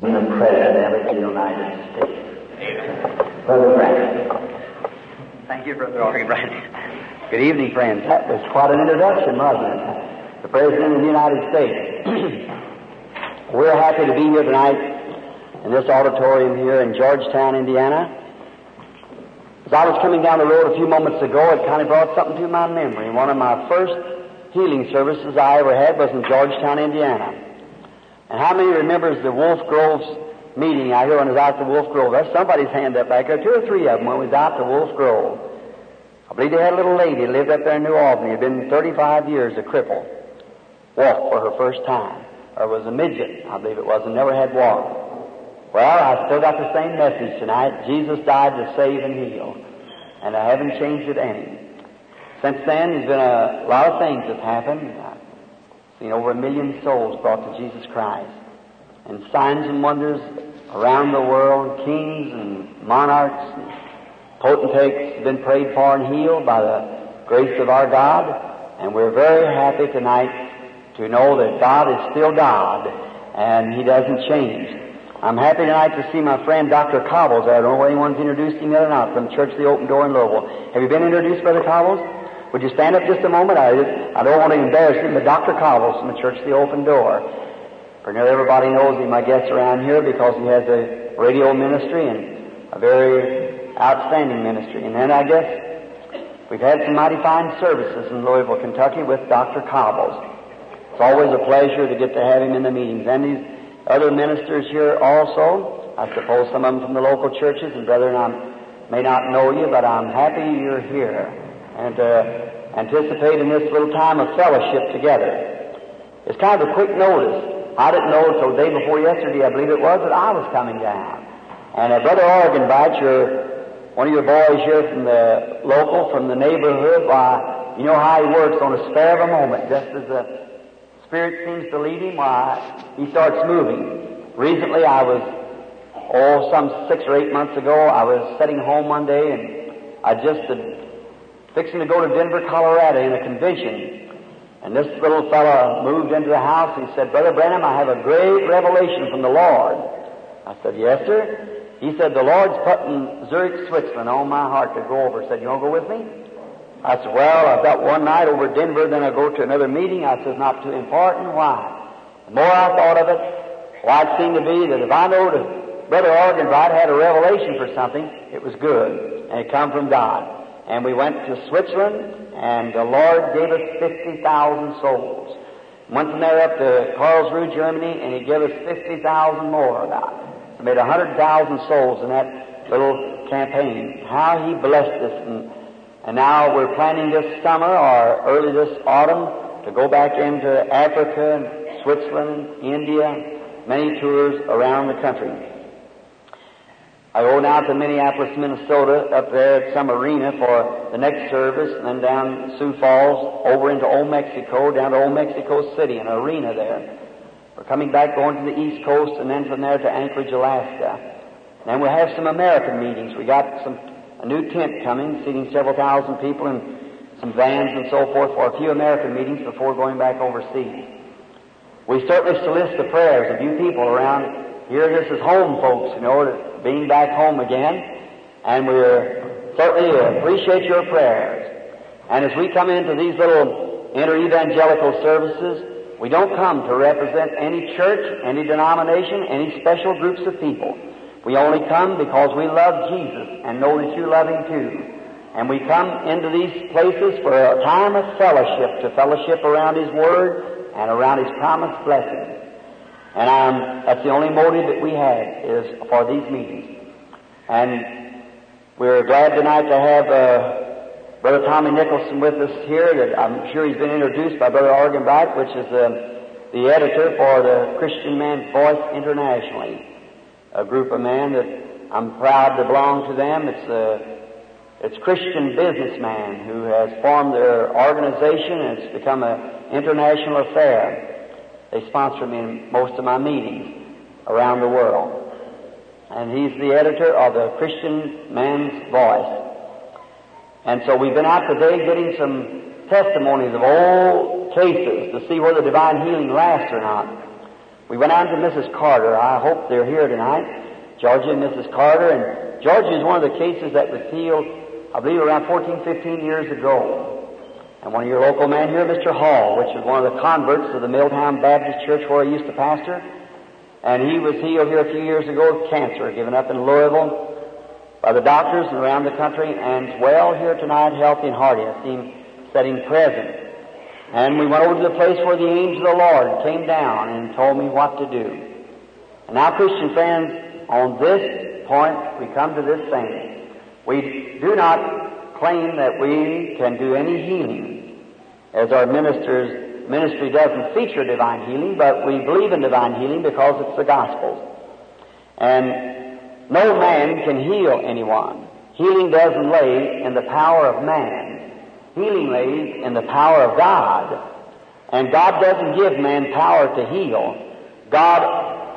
been a president of the United States. Brother Branham. Thank you, Brother Albright. Good evening, friends. That was quite an introduction, wasn't it? The President of the United States. We're happy to be here tonight in this auditorium here in Georgetown, Indiana. As I was coming down the road a few moments ago, it kind of brought something to my memory. One of my first healing services I ever had was in Georgetown, Indiana. And how many remembers the Wolf Grove's meeting out here when I was out to Wolf Grove? That's somebody's hand up back there, two or three of them when we was out to Wolf Grove. I believe they had a little lady lived up there in New Albany, had been 35 years a cripple. Walked for her first time. Or was a midget, I believe it was, and never had walked. Well, I still got the same message tonight. Jesus died to save and heal. And I haven't changed it any. Since then, there's been a lot of things that happened. Seen over a million souls brought to Jesus Christ. And signs and wonders around the world, kings and monarchs and potentates have been prayed for and healed by the grace of our God. And we're very happy tonight to know that God is still God and He doesn't change. I'm happy tonight to see my friend Dr. Cobbles. I don't know if anyone's introduced him yet or not from Church of the Open Door in Louisville. Have you been introduced, Brother Cobbles? Would you stand up just a moment? I, I don't want to embarrass him, but Dr. Cobbles from the Church of the Open Door. For nearly everybody knows him, I guess, around here because he has a radio ministry and a very outstanding ministry. And then I guess we've had some mighty fine services in Louisville, Kentucky with Dr. Cobbles. It's always a pleasure to get to have him in the meetings. And these other ministers here also, I suppose some of them from the local churches, and brethren, I may not know you, but I'm happy you're here and uh, anticipating this little time of fellowship together. It's kind of a quick notice. I didn't know until the day before yesterday, I believe it was, that I was coming down. And uh, Brother Oregon Arganbright, your one of your boys here from the local, from the neighborhood, why, you know how he works on a spare of a moment, just as the Spirit seems to lead him, why, he starts moving. Recently, I was, oh, some six or eight months ago, I was sitting home one day and I just uh, fixing to go to Denver, Colorado in a convention. And this little fellow moved into the house and he said, Brother Branham, I have a great revelation from the Lord. I said, Yes, sir. He said, The Lord's putting Zurich, Switzerland on my heart to go over. He said, You want to go with me? I said, well, I've got one night over Denver, then I go to another meeting. I said, not too important. Why? The more I thought of it, why it seemed to be that if I know that Brother Arganbright had a revelation for something, it was good, and it come from God. And we went to Switzerland, and the Lord gave us 50,000 souls. Went from there up to Karlsruhe, Germany, and He gave us 50,000 more about it. made 100,000 souls in that little campaign. How He blessed us and and now we're planning this summer or early this autumn to go back into Africa and Switzerland and India, many tours around the country. I go now to Minneapolis, Minnesota, up there at some arena for the next service, and then down Sioux Falls, over into Old Mexico, down to Old Mexico City, an arena there. We're coming back, going to the East Coast, and then from there to Anchorage, Alaska. Then we'll have some American meetings. We got some a new tent coming, seating several thousand people and some vans and so forth for a few American meetings before going back overseas. We certainly solicit the prayers of you people around here. This is home, folks, you know, being back home again. And we certainly appreciate your prayers. And as we come into these little inter-evangelical services, we don't come to represent any church, any denomination, any special groups of people. We only come because we love Jesus and know that you love Him too. And we come into these places for a time of fellowship, to fellowship around His Word and around His promised blessings. And I'm, that's the only motive that we had is for these meetings. And we're glad tonight to have uh, Brother Tommy Nicholson with us here. That I'm sure he's been introduced by Brother Arganbright, which is uh, the editor for the Christian Man's Voice internationally a group of men that I'm proud to belong to them. It's a it's Christian businessmen who has formed their organization and it's become an international affair. They sponsor me in most of my meetings around the world. And he's the editor of the Christian Man's Voice. And so we've been out today getting some testimonies of old cases to see whether divine healing lasts or not. We went on to Mrs. Carter. I hope they're here tonight. Georgia and Mrs. Carter. And Georgia is one of the cases that was healed, I believe, around 14, 15 years ago. And one of your local men here, Mr. Hall, which is one of the converts of the Milltown Baptist Church where I used to pastor. And he was healed here a few years ago of cancer, given up in Louisville by the doctors and around the country, and well here tonight, healthy and hearty. I see him sitting present. And we went over to the place where the angel of the Lord came down and told me what to do. And now, Christian friends, on this point, we come to this thing. We do not claim that we can do any healing, as our ministers, ministry doesn't feature divine healing, but we believe in divine healing because it's the gospel. And no man can heal anyone. Healing doesn't lay in the power of man. Healing lays in the power of God. And God doesn't give man power to heal. God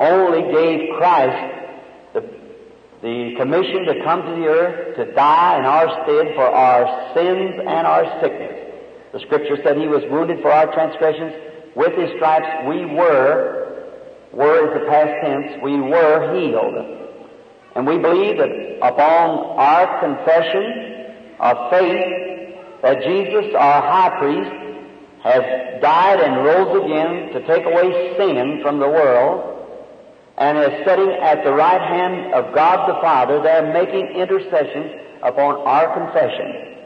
only gave Christ the, the commission to come to the earth to die in our stead for our sins and our sickness. The scripture said he was wounded for our transgressions. With his stripes we were, were is the past tense, we were healed. And we believe that upon our confession of faith that Jesus, our high priest, has died and rose again to take away sin from the world and is sitting at the right hand of God the Father there making intercession upon our confession.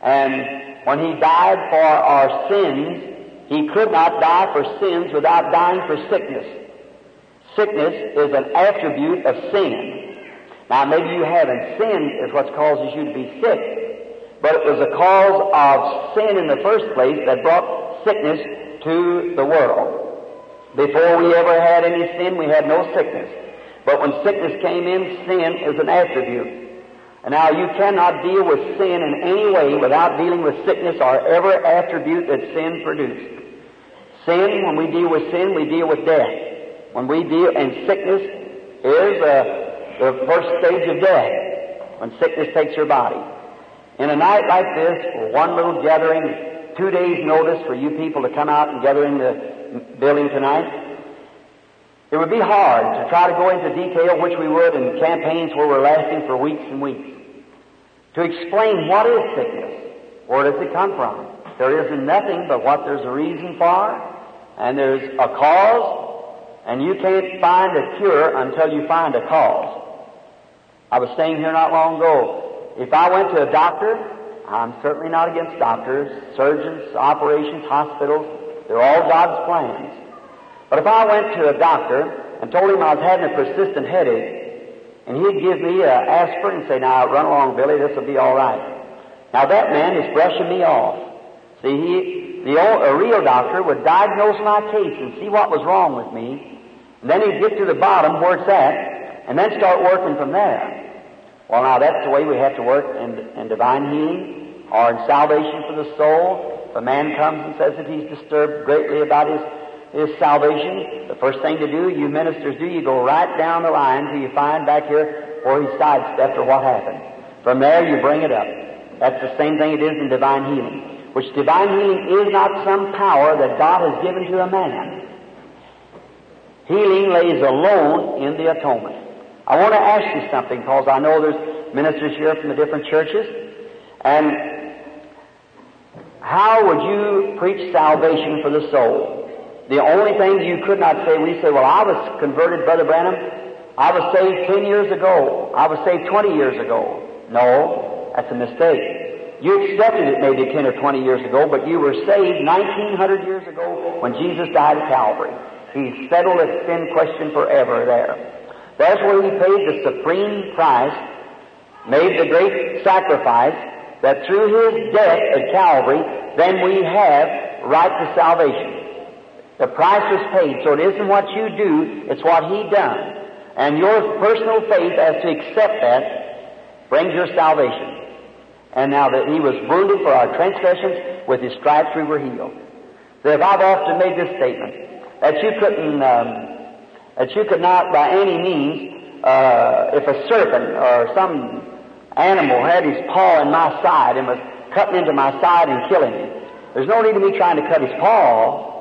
And when He died for our sins, He could not die for sins without dying for sickness. Sickness is an attribute of sin. Now maybe you haven't sinned is what causes you to be sick, but it was a cause of sin in the first place that brought sickness to the world. Before we ever had any sin, we had no sickness. But when sickness came in, sin is an attribute. And now you cannot deal with sin in any way without dealing with sickness or every attribute that sin produced. Sin, when we deal with sin, we deal with death. When we deal, and sickness is uh, the first stage of death, when sickness takes your body. In a night like this, one little gathering, two days' notice for you people to come out and gather in the building tonight, it would be hard to try to go into detail, which we would in campaigns where we're lasting for weeks and weeks, to explain what is sickness, where does it come from. There isn't nothing but what there's a reason for, and there's a cause, and you can't find a cure until you find a cause. I was staying here not long ago, if I went to a doctor, I'm certainly not against doctors, surgeons, operations, hospitals, they're all God's plans. But if I went to a doctor and told him I was having a persistent headache, and he'd give me an aspirin and say, now run along, Billy, this will be all right. Now that man is brushing me off. See, he, the old, a real doctor would diagnose my case and see what was wrong with me, and then he'd get to the bottom where it's at, and then start working from there. Well, now that's the way we have to work in, in divine healing or in salvation for the soul. If a man comes and says that he's disturbed greatly about his is salvation. The first thing to do, you ministers do, you go right down the line till you find back here where he sidestepped or what happened. From there, you bring it up. That's the same thing it is in divine healing. Which divine healing is not some power that God has given to a man. Healing lays alone in the atonement. I want to ask you something because I know there's ministers here from the different churches. And how would you preach salvation for the soul? The only thing you could not say, we say, well, I was converted, Brother Branham. I was saved 10 years ago. I was saved 20 years ago. No, that's a mistake. You accepted it maybe 10 or 20 years ago, but you were saved 1900 years ago when Jesus died at Calvary. He settled the sin question forever there. That's where He paid the supreme price, made the great sacrifice, that through His death at Calvary, then we have right to salvation. The price was paid, so it isn't what you do, it's what He done. And your personal faith as to accept that brings your salvation. And now that He was wounded for our transgressions, with His stripes we were healed. So if I've often made this statement, that you couldn't, um, that you could not by any means, uh, if a serpent or some animal had his paw in my side and was cutting into my side and killing me, there's no need of me trying to cut his paw.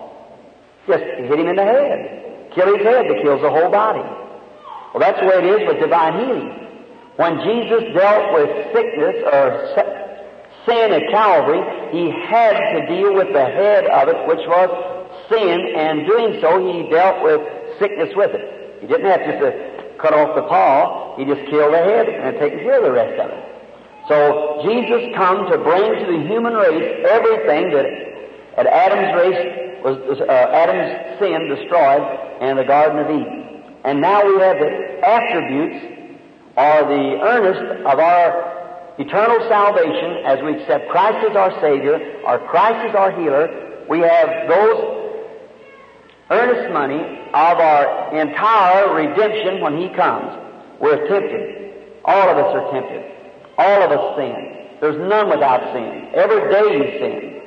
Just hit him in the head. kill his head that kills the whole body. Well, that's the way it is with divine healing. When Jesus dealt with sickness or sin at Calvary, he had to deal with the head of it, which was sin, and doing so, he dealt with sickness with it. He didn't have just to cut off the paw, he just killed the head and taken care of the rest of it. So Jesus come to bring to the human race everything that at Adam's race was uh, Adam's sin destroyed in the Garden of Eden. And now we have the attributes or the earnest of our eternal salvation as we accept Christ as our Savior, or Christ as our healer. We have those earnest money of our entire redemption when He comes. We're tempted. All of us are tempted. All of us sin. There's none without sin. Every day you sin.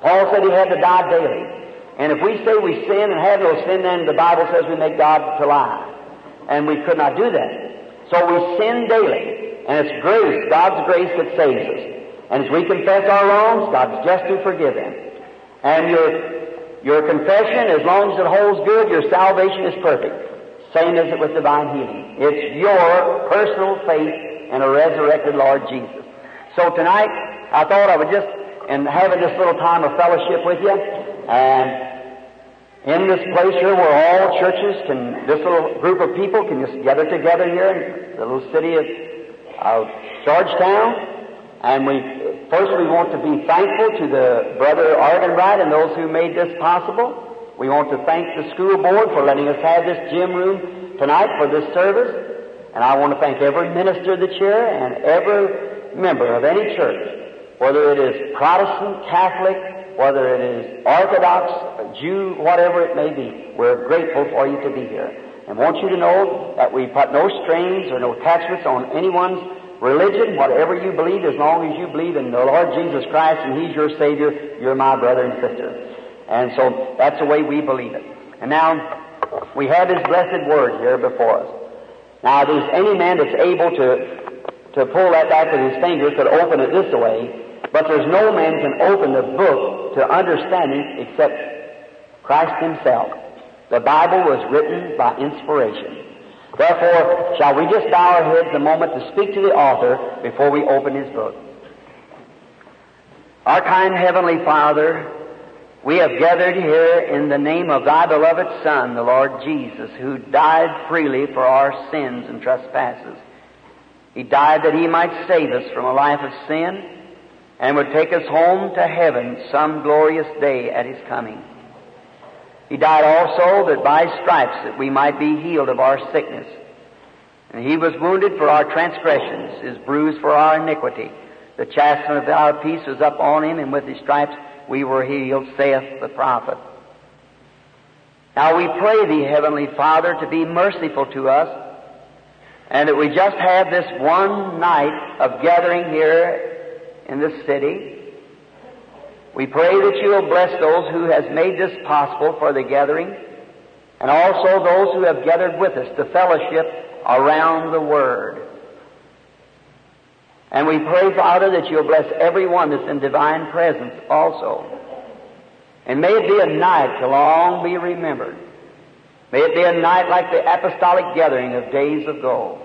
Paul said he had to die daily. And if we say we sin and have no sin, then the Bible says we make God to lie. And we could not do that. So we sin daily. And it's grace, God's grace that saves us. And as we confess our wrongs, God's just to forgive them. And your, your confession, as long as it holds good, your salvation is perfect. Same as it with divine healing. It's your personal faith in a resurrected Lord Jesus. So tonight, I thought I would just, in having this little time of fellowship with you, and in this place here where all churches can, this little group of people can just gather together here in the little city of, of Georgetown. And we, first we want to be thankful to the brother Arganbright and those who made this possible. We want to thank the school board for letting us have this gym room tonight for this service. And I want to thank every minister the chair and every member of any church, whether it is Protestant, Catholic, whether it is Orthodox, Jew, whatever it may be. We're grateful for you to be here. And want you to know that we put no strains or no attachments on anyone's religion, whatever you believe, as long as you believe in the Lord Jesus Christ and He's your Savior, you're my brother and sister. And so that's the way we believe it. And now, we have His blessed Word here before us. Now, if there's any man that's able to, to pull that back with his fingers, could open it this way, but there's no man can open the book to understanding except Christ Himself. The Bible was written by inspiration. Therefore, shall we just bow our heads a moment to speak to the author before we open his book? Our kind Heavenly Father, we have gathered here in the name of Thy beloved Son, the Lord Jesus, who died freely for our sins and trespasses. He died that He might save us from a life of sin and would take us home to heaven some glorious day at His coming. He died also that by stripes that we might be healed of our sickness. And He was wounded for our transgressions, His bruised for our iniquity. The chastisement of our peace was up on Him, and with His stripes we were healed, saith the prophet. Now we pray Thee, Heavenly Father, to be merciful to us, and that we just have this one night of gathering here in this city. We pray that you will bless those who has made this possible for the gathering, and also those who have gathered with us to fellowship around the Word. And we pray, Father, that you'll bless everyone that's in divine presence also. And may it be a night to long be remembered. May it be a night like the apostolic gathering of days ago.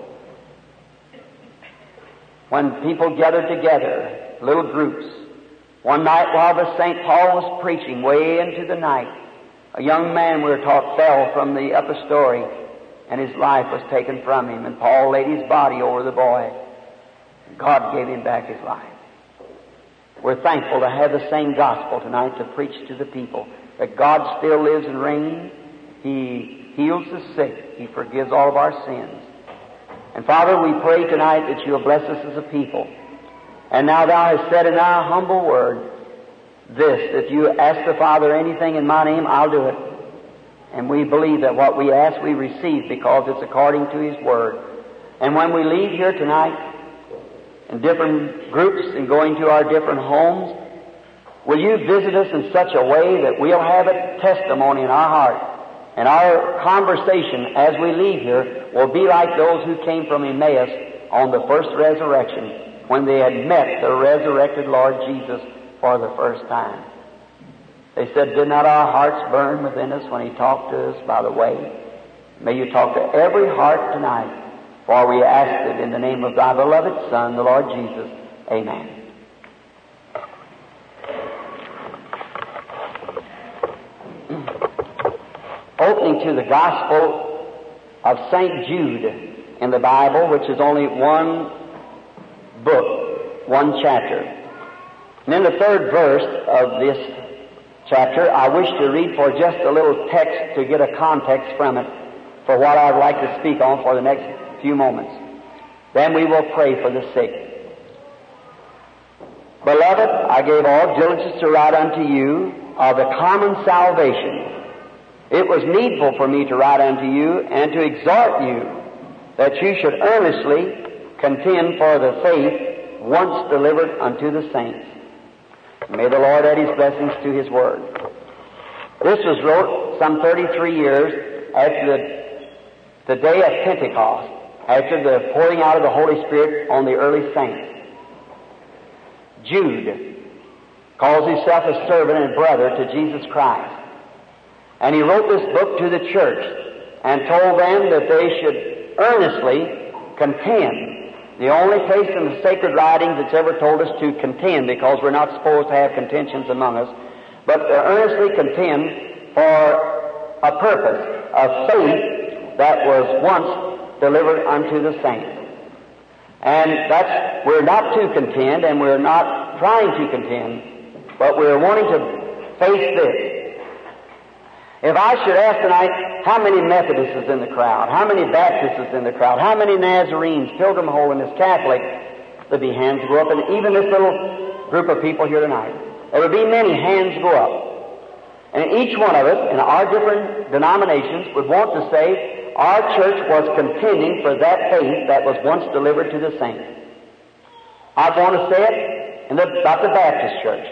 When people gathered together little groups. One night while the St. Paul was preaching way into the night, a young man we were taught fell from the upper story and his life was taken from him and Paul laid his body over the boy. God gave him back his life. We're thankful to have the same gospel tonight to preach to the people that God still lives and reigns. He heals the sick. He forgives all of our sins. And Father, we pray tonight that you'll bless us as a people. And now thou hast said in thy humble word this, if you ask the Father anything in my name, I'll do it. And we believe that what we ask we receive because it's according to His Word. And when we leave here tonight in different groups and going to our different homes, will you visit us in such a way that we'll have a testimony in our heart and our conversation as we leave here will be like those who came from Emmaus on the first resurrection when they had met the resurrected Lord Jesus for the first time. They said, Did not our hearts burn within us when He talked to us by the way? May you talk to every heart tonight. For we ask it in the name of thy beloved Son, the Lord Jesus. Amen. Opening to the Gospel of St. Jude in the Bible, which is only one book, one chapter. And in the third verse of this chapter, I wish to read for just a little text to get a context from it for what I'd like to speak on for the next few moments. Then we will pray for the sick. Beloved, I gave all diligence to write unto you of the common salvation. It was needful for me to write unto you and to exhort you that you should earnestly contend for the faith once delivered unto the saints. May the Lord add His blessings to His Word. This was wrote some 33 years after the, the day of Pentecost, after the pouring out of the Holy Spirit on the early saints. Jude calls himself a servant and brother to Jesus Christ. And he wrote this book to the church and told them that they should earnestly contend. The only place in the sacred writings that's ever told us to contend, because we're not supposed to have contentions among us, but to earnestly contend for a purpose, a faith that was once delivered unto the saints. And that's, we're not to contend and we're not trying to contend, but we're wanting to face this. If I should ask tonight, how many Methodists is in the crowd? How many Baptists is in the crowd? How many Nazarenes, Pilgrim Holiness, Catholic? There'd be hands go up, and even this little group of people here tonight. There would be many hands go up. And each one of us in our different denominations would want to say, our church was contending for that faith that was once delivered to the saints. I want to say it the, about the Baptist church.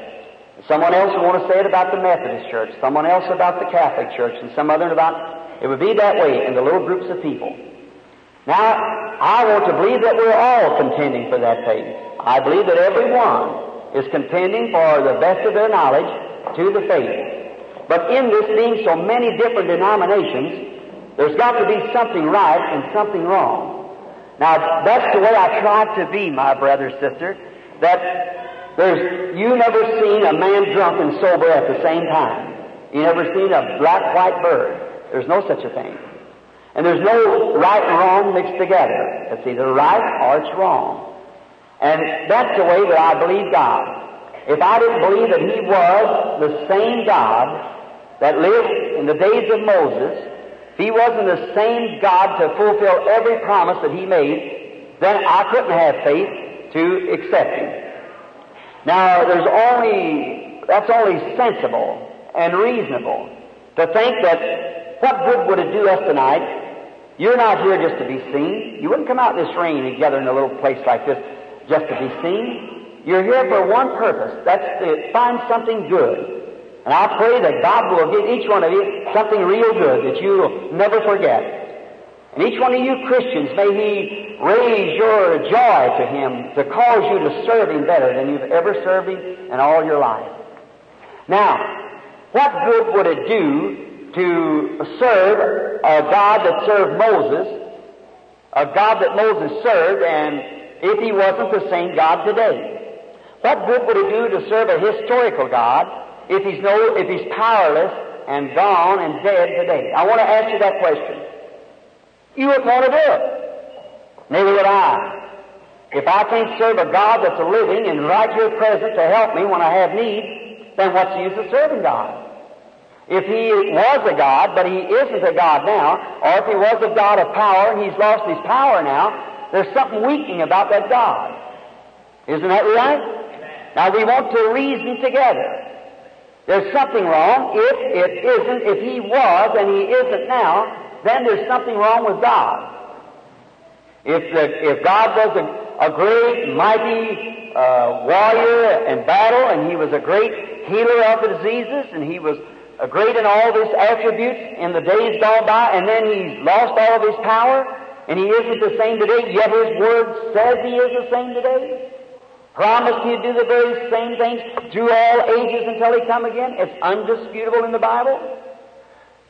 Someone else would want to say it about the Methodist church. Someone else about the Catholic church, and some other about. It would be that way in the little groups of people. Now, I want to believe that we're all contending for that faith. I believe that everyone is contending for the best of their knowledge to the faith. But in this being so many different denominations, there's got to be something right and something wrong. Now, that's the way I try to be, my brother, sister, that there's, you never seen a man drunk and sober at the same time. You never seen a black, white bird. There's no such a thing. And there's no right and wrong mixed together. It's either right or it's wrong. And that's the way that I believe God. If I didn't believe that He was the same God that lived in the days of Moses, if He wasn't the same God to fulfill every promise that He made, then I couldn't have faith to accept Him. Now, there's only, that's only sensible and reasonable to think that what good would it do us tonight? You're not here just to be seen. You wouldn't come out in this rain and gather in a little place like this just to be seen. You're here for one purpose. That's to find something good. And I pray that God will give each one of you something real good that you'll never forget. And each one of you Christians, may He raise your joy to Him to cause you to serve Him better than you've ever served Him in all your life. Now, what good would it do to serve a God that served Moses, a God that Moses served, and if He wasn't the same God today? What good would it do to serve a historical God if He's no, if He's powerless and gone and dead today? I want to ask you that question. You wouldn't want to do it. Neither would I. If I can't serve a God that's a living and right here present to help me when I have need, then what's the use of serving God? If He was a God, but He isn't a God now, or if He was a God of power and He's lost His power now, there's something weakening about that God. Isn't that right? Now we want to reason together. There's something wrong. If it isn't, if He was and He isn't now, then there's something wrong with God. If, the, if God was a, great, mighty uh, warrior in battle, and He was a great healer of the diseases, and He was a great in all His attributes in the days gone by, and then He's lost all of His power, and He isn't the same today, yet His Word says He is the same today. Promised He'd do the very same things through all ages until He come again. It's undisputable in the Bible.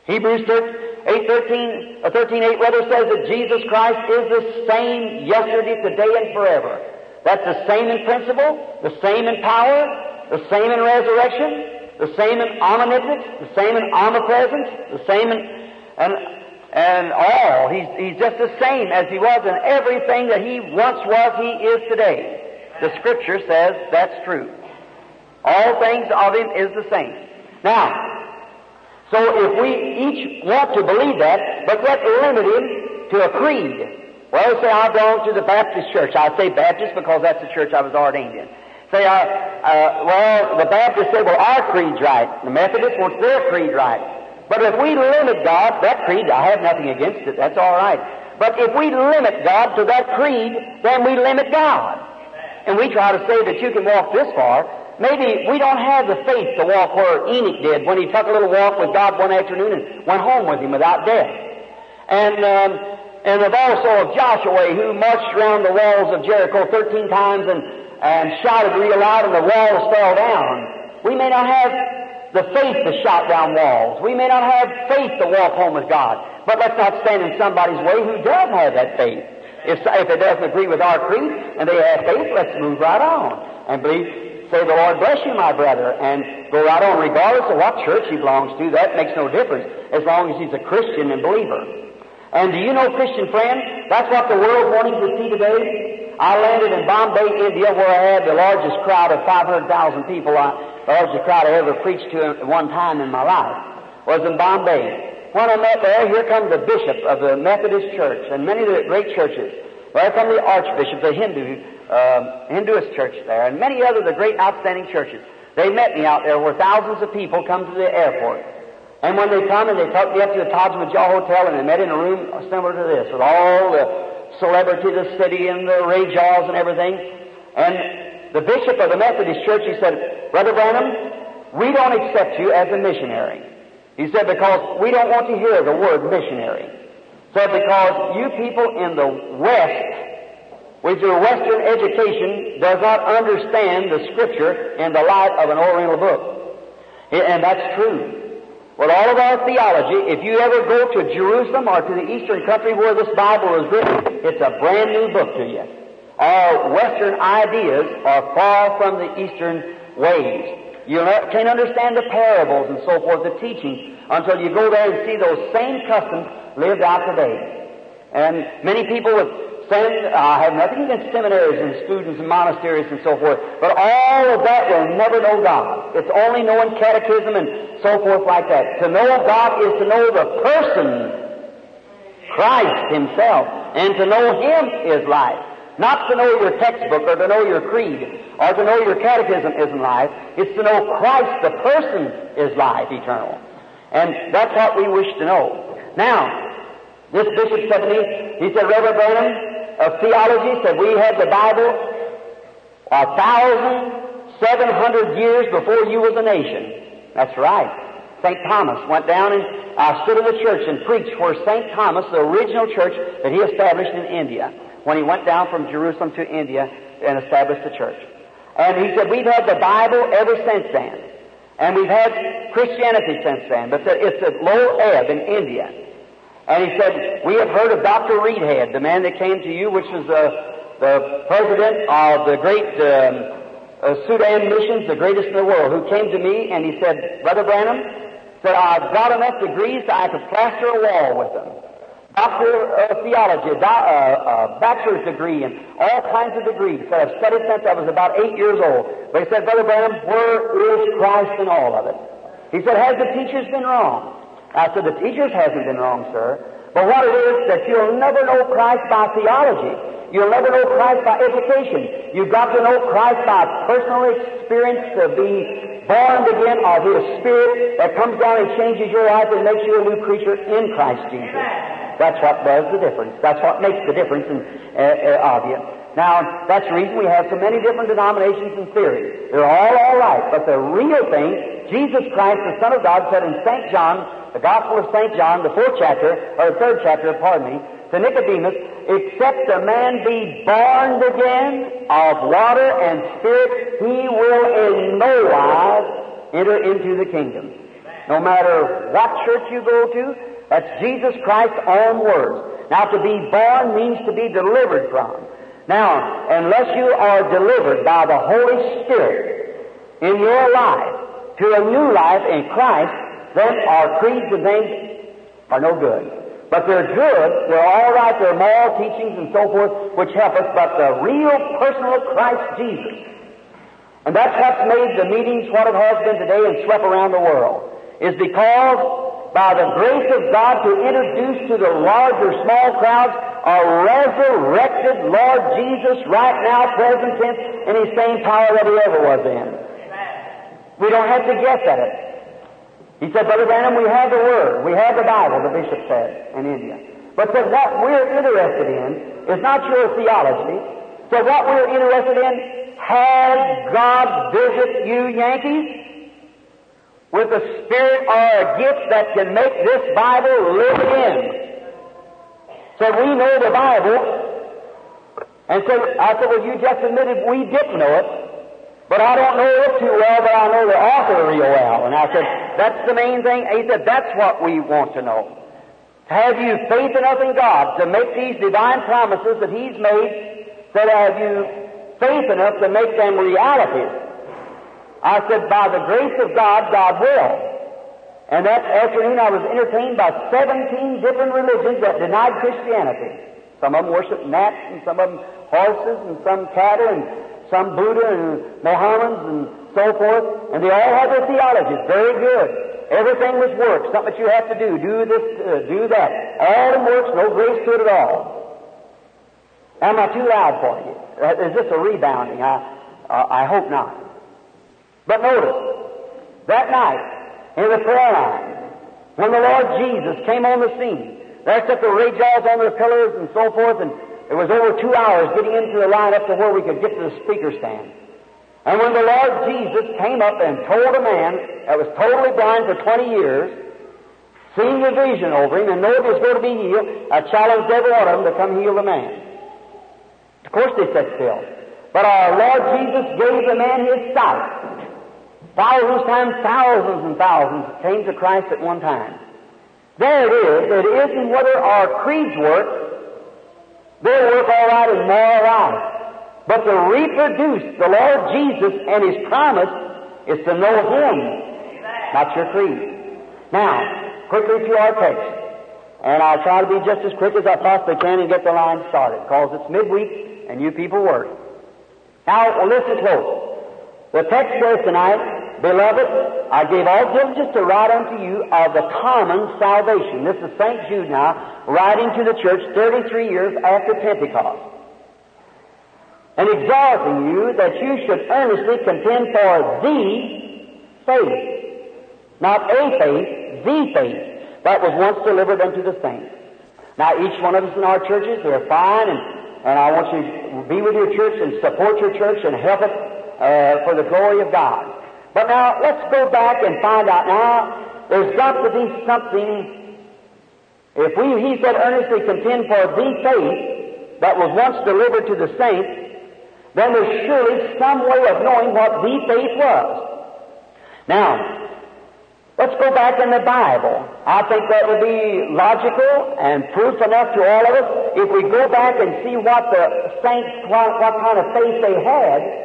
Hebrews 13, 8, 13, uh, 13, 8 rather says that Jesus Christ is the same yesterday, today, and forever. That's the same in principle, the same in power, the same in resurrection, the same in omnipotence, the same in omnipresence, the same in, and, and all. He's, he's just the same as he was in everything that he once was, he is today. The scripture says that's true. All things of him is the same. Now, so if we each want to believe that, but yet limit him to a creed. Well, say I belong to the Baptist church. I say Baptist because that's the church I was ordained in. Say, uh, uh, well, the Baptists say, well, our creed's right. The Methodists want their creed right. But if we limit God, that creed, I have nothing against it. That's all right. But if we limit God to that creed, then we limit God. And we try to say that you can walk this far, Maybe we don't have the faith to walk where Enoch did when he took a little walk with God one afternoon and went home with him without death. And, um, and of also of Joshua who marched around the walls of Jericho 13 times and, and shouted real loud and the walls fell down. We may not have the faith to shout down walls. We may not have faith to walk home with God. But let's not stand in somebody's way who does have that faith. If, if it doesn't agree with our creed and they have faith, let's move right on and believe say, the Lord bless you, my brother, and go right on, regardless of what church he belongs to. That makes no difference, as long as he's a Christian and believer. And do you know, Christian friend, that's what the world's wanting to see today? I landed in Bombay, India, where I had the largest crowd of 500,000 people, uh, the largest crowd I ever preached to at one time in my life, was in Bombay. When I met there, here comes the bishop of the Methodist Church and many of the great churches. There come the archbishop, the Hindu, uh, Hinduist church there, and many other the great outstanding churches. They met me out there where thousands of people come to the airport. And when they come and they took me up to the Taj Mahal Hotel and they met in a room similar to this with all the celebrity of the city and the rajahs and everything. And the bishop of the Methodist Church, he said, Brother Branham, we don't accept you as a missionary. He said, because we don't want to hear the word missionary. Said, because you people in the West with your Western education does not understand the Scripture in the light of an Oriental book. And that's true. With all of our theology, if you ever go to Jerusalem or to the Eastern country where this Bible is written, it's a brand new book to you. Our Western ideas are far from the Eastern ways. You can't understand the parables and so forth, the teaching, until you go there and see those same customs lived out today. And many people with I have nothing against seminaries and students and monasteries and so forth, but all of that will never know God. It's only knowing catechism and so forth like that. To know God is to know the person, Christ Himself, and to know Him is life. Not to know your textbook or to know your creed or to know your catechism isn't life. It's to know Christ, the person, is life eternal. And that's what we wish to know. Now, this bishop said to me, he said, Reverend Branham, of theology said we had the Bible a thousand seven hundred years before you was a nation. That's right. St. Thomas went down and uh, stood in the church and preached where St. Thomas, the original church that he established in India, when he went down from Jerusalem to India and established the church. And he said, we've had the Bible ever since then. And we've had Christianity since then. But it's a low ebb in India. And he said, We have heard of Dr. Reidhead, the man that came to you, which was uh, the president of the great um, uh, Sudan missions, the greatest in the world, who came to me and he said, Brother Branham, said, I've got enough degrees that I could plaster a wall with them. Doctor of theology, do, uh, uh, bachelor's degree, and all kinds of degrees. Said, I've studied since I was about eight years old. But he said, Brother Branham, where is Christ in all of it? He said, Has the teachers been wrong? I said, the teachers hasn't been wrong, sir. But what it is that you'll never know Christ by theology. You'll never know Christ by education. You've got to know Christ by personal experience to be born again of His Spirit that comes down and changes your life and makes you a new creature in Christ Jesus. That's what does the difference. That's what makes the difference in, uh, uh, of you. Now, that's the reason we have so many different denominations and theories. They're all all right, but the real thing, Jesus Christ, the Son of God, said in St. John the Gospel of St. John, the fourth chapter, or the third chapter, pardon me, to Nicodemus, except a man be born again of water and spirit, he will in no wise enter into the kingdom. No matter what church you go to, That's Jesus Christ's own words. Now, to be born means to be delivered from. Now, unless you are delivered by the Holy Spirit in your life to a new life in Christ, then our creeds and things are no good. But they're good, they're all right, they're moral teachings and so forth, which help us, but the real personal Christ Jesus. And that's what's made the meetings what it has been today and swept around the world, is because by the grace of God to introduce to the large or small crowds a resurrected Lord Jesus right now, present tense, in His same power that He ever was in. We don't have to guess at it. He said, Brother Branham, we have the Word, we have the Bible, the bishop said in India. But said what we're interested in is not your theology. So what we're interested in, has God visit you, Yankees? with a spirit or a gift that can make this Bible live again? So we know the Bible. And so I said, well, you just admitted we didn't know it, but I don't know it too well, but I know the author real well. And I said, that's the main thing. He said, that's what we want to know. Have you faith enough in God to make these divine promises that He's made? Said, have you faith enough to make them realities? I said, by the grace of God, God will. And that afternoon I was entertained by 17 different religions that denied Christianity. Some of them worshiped gnats and some of them horses and some cattle and some Buddha and Mohammedans and so forth. And they all have their theologies. Very good. Everything was works. Something that you have to do. Do this, uh, do that. All in works, no grace to it at all. Am I too loud for you? Uh, is this a rebounding? I, uh, I hope not. But notice, that night, in the prayer line, when the Lord Jesus came on the scene, there set the jars on their pillars and so forth, and it was over two hours getting into the line up to where we could get to the speaker stand. And when the Lord Jesus came up and told a man that was totally blind for 20 years, seeing the vision over him and knowing he was going to be healed, I challenged every one of them to come heal the man. Of course they sat still. But our Lord Jesus gave the man his sight. Thousands times thousands and thousands came to Christ at one time. There it is. It isn't whether our creeds work. They work all right in moral life. But to reproduce the Lord Jesus and His promise is to know Him, not your creed. Now, quickly to our text. And I'll try to be just as quick as I possibly can and get the line started, because it's midweek and you people work. Now, listen close. The text says tonight, Beloved, I gave all diligence to write unto you of the common salvation. This is St. Jude now, writing to the church 33 years after Pentecost. And exhorting you that you should earnestly contend for the faith. Not a faith, the faith that was once delivered unto the saints. Now each one of us in our churches, they're fine and, and I want you to be with your church and support your church and help it uh, for the glory of God. But now let's go back and find out now. There's got to be something. If we, he said, earnestly contend for the faith that was once delivered to the saints, then there's surely some way of knowing what the faith was. Now, let's go back in the Bible. I think that would be logical and proof enough to all of us if we go back and see what the saints, what, what kind of faith they had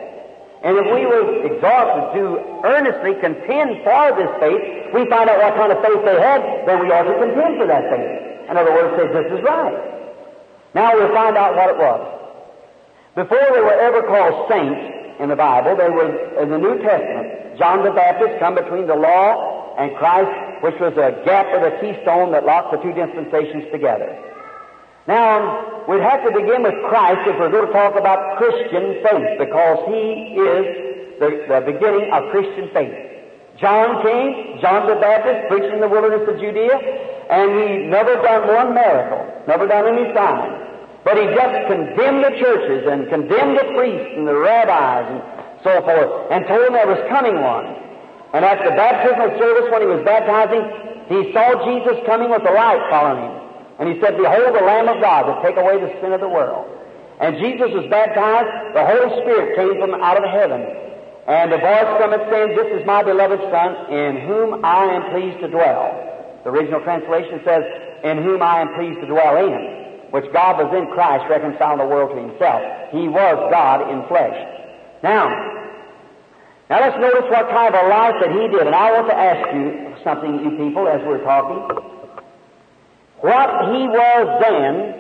and if we were exhorted to earnestly contend for this faith, we find out what kind of faith they had, then we ought to contend for that faith. In other words, say, this is right. Now we'll find out what it was. Before they were ever called saints in the Bible, they were in the New Testament. John the Baptist come between the law and Christ, which was a gap or the keystone that locked the two dispensations together. Now, um, we'd have to begin with Christ if we're going to talk about Christian faith, because He is the, the beginning of Christian faith. John came, John the Baptist, preaching in the wilderness of Judea, and he never done one miracle, never done any sign. But he just condemned the churches and condemned the priests and the rabbis and so forth, and told them there was coming one. And at the baptismal service, when he was baptizing, he saw Jesus coming with the light following him. And he said, Behold the Lamb of God that take away the sin of the world. And Jesus was baptized, the Holy Spirit came from out of heaven. And a voice from it saying, This is my beloved Son, in whom I am pleased to dwell. The original translation says, In whom I am pleased to dwell in, which God was in Christ reconciling the world to himself. He was God in flesh. Now, now let's notice what kind of a life that he did. And I want to ask you something, you people, as we're talking. What he was then,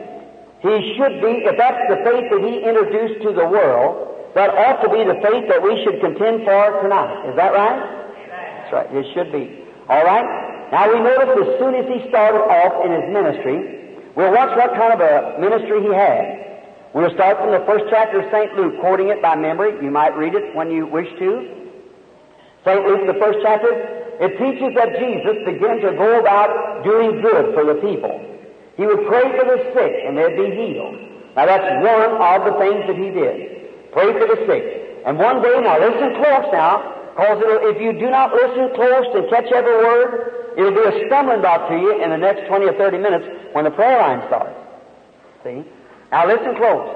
he should be, if that's the faith that he introduced to the world, that ought to be the faith that we should contend for tonight. Is that right? That's right. It should be. All right? Now we notice as soon as he started off in his ministry, we'll watch what kind of a ministry he had. We'll start from the first chapter of St. Luke, quoting it by memory. You might read it when you wish to. St. Luke, the first chapter, it teaches that Jesus began to go about doing good for the people. He would pray for the sick and they'd be healed. Now that's one of the things that he did. Pray for the sick. And one day, now listen close now, because if you do not listen close and catch every word, it'll be a stumbling block to you in the next 20 or 30 minutes when the prayer line starts. See? Now listen close.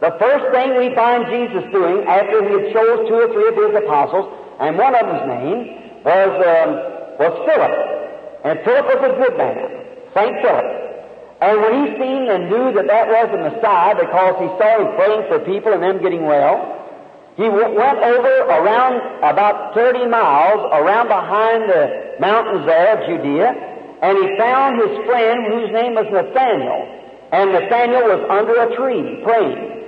The first thing we find Jesus doing after he had chose two or three of his apostles, and one of them's name was, um, was Philip. And Philip was a good man, St. Philip. And when he seen and knew that that was the Messiah because he saw him praying for people and them getting well, he w- went over around about 30 miles around behind the mountains there of Judea, and he found his friend whose name was Nathaniel. And Nathaniel was under a tree praying.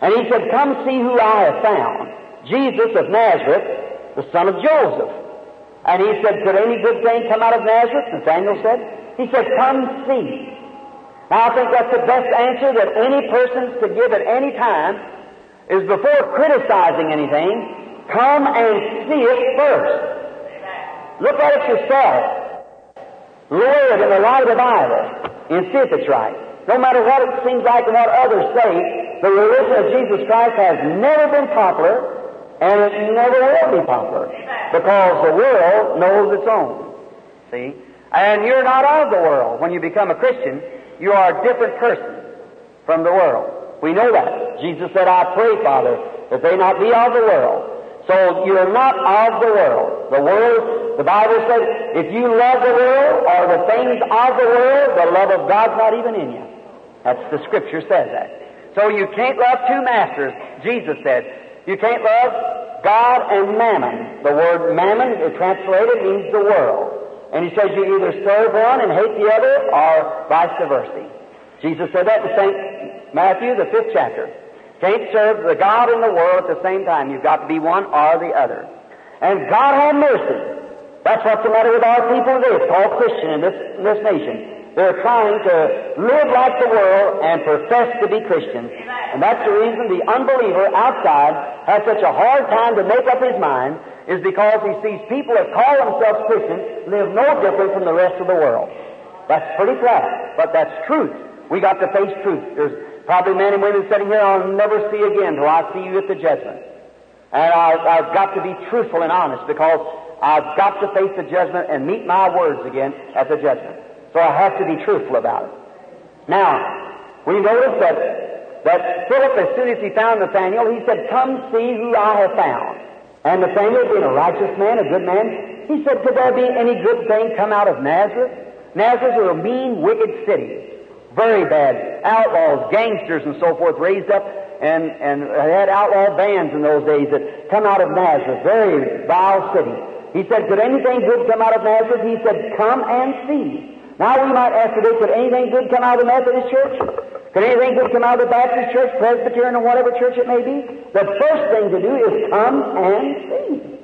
And he said, Come see who I have found. Jesus of Nazareth, the son of Joseph. And he said, Could any good thing come out of Nazareth? Nathaniel said. He said, Come see. Now I think that's the best answer that any person could give at any time is before criticizing anything, come and see it first. Look at it yourself. Live in the light of the Bible and see if it's right. No matter what it seems like and what others say, the religion of Jesus Christ has never been popular and it never will be popular because the world knows its own. See? And you're not of the world. When you become a Christian, you are a different person from the world. We know that. Jesus said, I pray, Father, that they not be of the world. So you're not of the world. The world, the Bible says, if you love the world or the things of the world, the love of God's not even in you. That's the Scripture says that. So you can't love two masters. Jesus said, you can't love God and mammon. The word mammon, it translated, means the world. And he says you either serve one and hate the other, or vice versa. Jesus said that in St. Matthew, the fifth chapter. Can't serve the God and the world at the same time. You've got to be one or the other. And God have mercy. That's what's the matter with our people today. It's called Christian in this, in this nation. They're trying to live like the world and profess to be Christians. And that's the reason the unbeliever outside has such a hard time to make up his mind is because he sees people that call themselves Christians live no different from the rest of the world. That's pretty flat, but that's truth. We got to face truth. There's Probably men and women sitting here I'll never see again till I see you at the judgment. And I, I've got to be truthful and honest because I've got to face the judgment and meet my words again at the judgment. So I have to be truthful about it. Now, we notice that, that Philip, as soon as he found Nathaniel, he said, Come see who I have found. And Nathaniel, being a righteous man, a good man, he said, Could there be any good thing come out of Nazareth? Nazareth was a mean, wicked city. Very bad. Outlaws, gangsters, and so forth raised up and, and had outlaw bands in those days that come out of Nazareth. Very vile city. He said, Could anything good come out of Nazareth? He said, Come and see. Now we might ask today, could anything good come out of the Methodist Church? Could anything good come out of the Baptist Church, Presbyterian, or whatever church it may be? The first thing to do is come and see.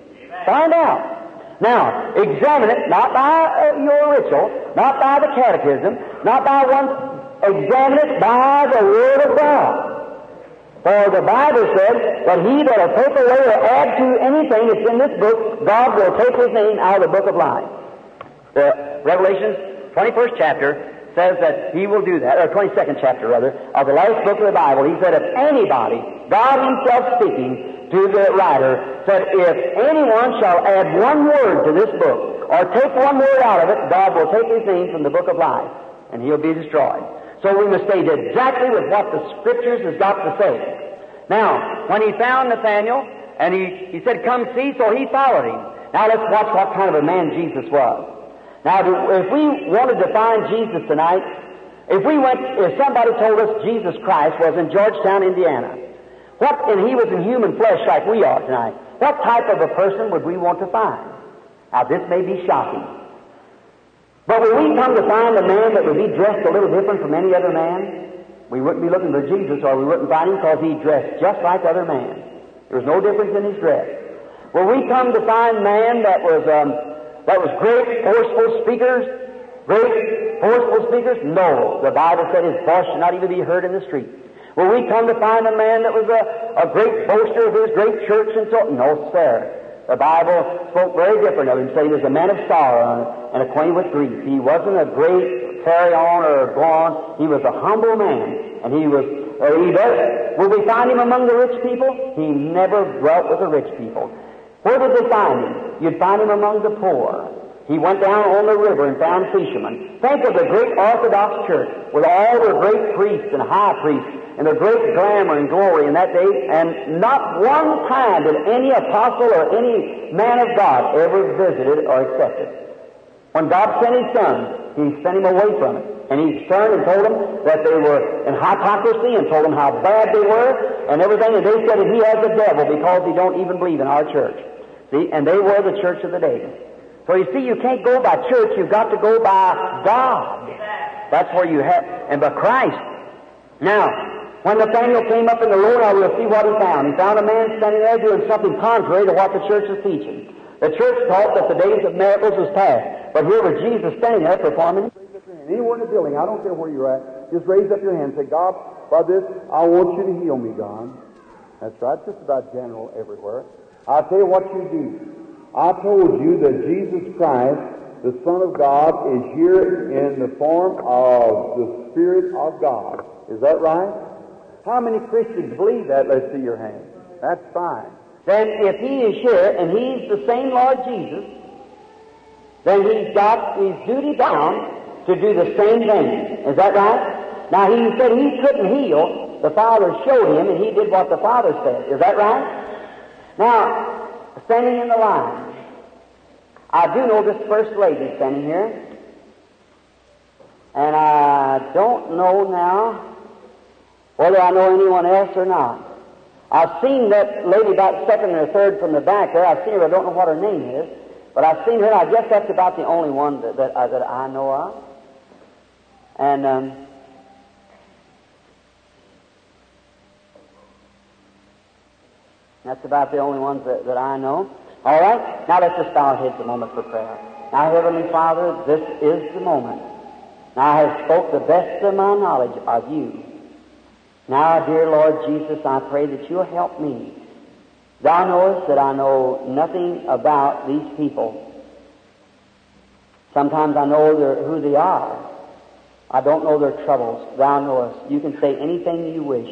Find out. Now, examine it not by uh, your ritual, not by the catechism, not by one examine it by the Word of God. For the Bible said that he that will take away or add to anything that's in this book, God will take his name out of the book of life. The Revelation 21st chapter says that he will do that, or 22nd chapter rather, of the last book of the Bible. He said if anybody, God himself speaking to the writer, said if anyone shall add one word to this book, or take one word out of it, God will take his name from the book of life, and he'll be destroyed. So we must stay exactly with what the Scriptures has got to say. Now, when he found Nathaniel, and he, he said, Come see, so he followed him. Now let's watch what kind of a man Jesus was. Now, if we wanted to find Jesus tonight, if we went, if somebody told us Jesus Christ was in Georgetown, Indiana, what, and he was in human flesh like we are tonight, what type of a person would we want to find? Now, this may be shocking. But when we come to find a man that would be dressed a little different from any other man, we wouldn't be looking for Jesus or we wouldn't find him because he dressed just like other men. There was no difference in his dress. When we come to find man that was, um, that was great, forceful speakers, great, forceful speakers, no. The Bible said his voice should not even be heard in the street. When we come to find a man that was a, a great boaster of his great church and so, no, sir. The Bible spoke very different of him, saying he was a man of sorrow and acquainted with grief. He wasn't a great carry on or go on. He was a humble man, and he was. Uh, he does. Will we find him among the rich people? He never dwelt with the rich people. Where did they find him? You'd find him among the poor. He went down on the river and found fishermen. Think of the great Orthodox Church with all their great priests and high priests and the great glamour and glory in that day, and not one time did any apostle or any man of God ever visited or accepted. When God sent His Son, He sent Him away from it. And He turned and told them that they were in hypocrisy and told them how bad they were and everything, and they said that He has the devil because He don't even believe in our church. See, and they were the church of the day. So you see, you can't go by church, you've got to go by God. That's where you have, and by Christ. Now, when Nathaniel came up in the Lord, I will see what he found. He found a man standing there doing something contrary to what the church was teaching. The church taught that the days of miracles was past. But here was Jesus standing there performing. Anywhere in the building, I don't care where you're at, just raise up your hand and say, God, by this, I want you to heal me, God. That's right, just about general everywhere. I'll tell you what you do. I told you that Jesus Christ, the Son of God, is here in the form of the Spirit of God. Is that right? How many Christians believe that? Let's see your hand. That's fine. Then if he is here and he's the same Lord Jesus, then he's got his duty bound to do the same thing. Is that right? Now he said he couldn't heal. The Father showed him and he did what the Father said. Is that right? Now, standing in the line, I do know this first lady standing here. And I don't know now whether I know anyone else or not. I've seen that lady about second or third from the back there. I've seen her. I don't know what her name is, but I've seen her. I guess that's about the only one that that, uh, that I know of. And um, that's about the only ones that, that I know. All right. Now let's just bow our heads a moment for prayer. Now, Heavenly Father, this is the moment. Now I have spoke the best of my knowledge of you. Now, dear Lord Jesus, I pray that you'll help me. Thou knowest that I know nothing about these people. Sometimes I know who they are. I don't know their troubles. Thou knowest. You can say anything you wish.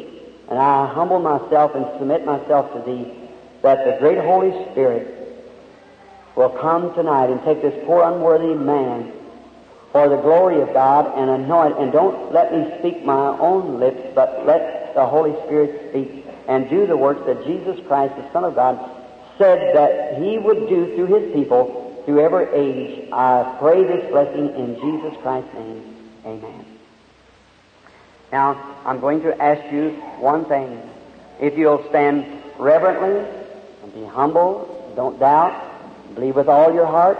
And I humble myself and submit myself to Thee that the great Holy Spirit will come tonight and take this poor unworthy man for the glory of God and anoint, and don't let me speak my own lips, but let the Holy Spirit speak and do the works that Jesus Christ, the Son of God, said that He would do through His people through every age. I pray this blessing in Jesus Christ's name. Now, I'm going to ask you one thing. If you'll stand reverently and be humble, don't doubt, believe with all your heart,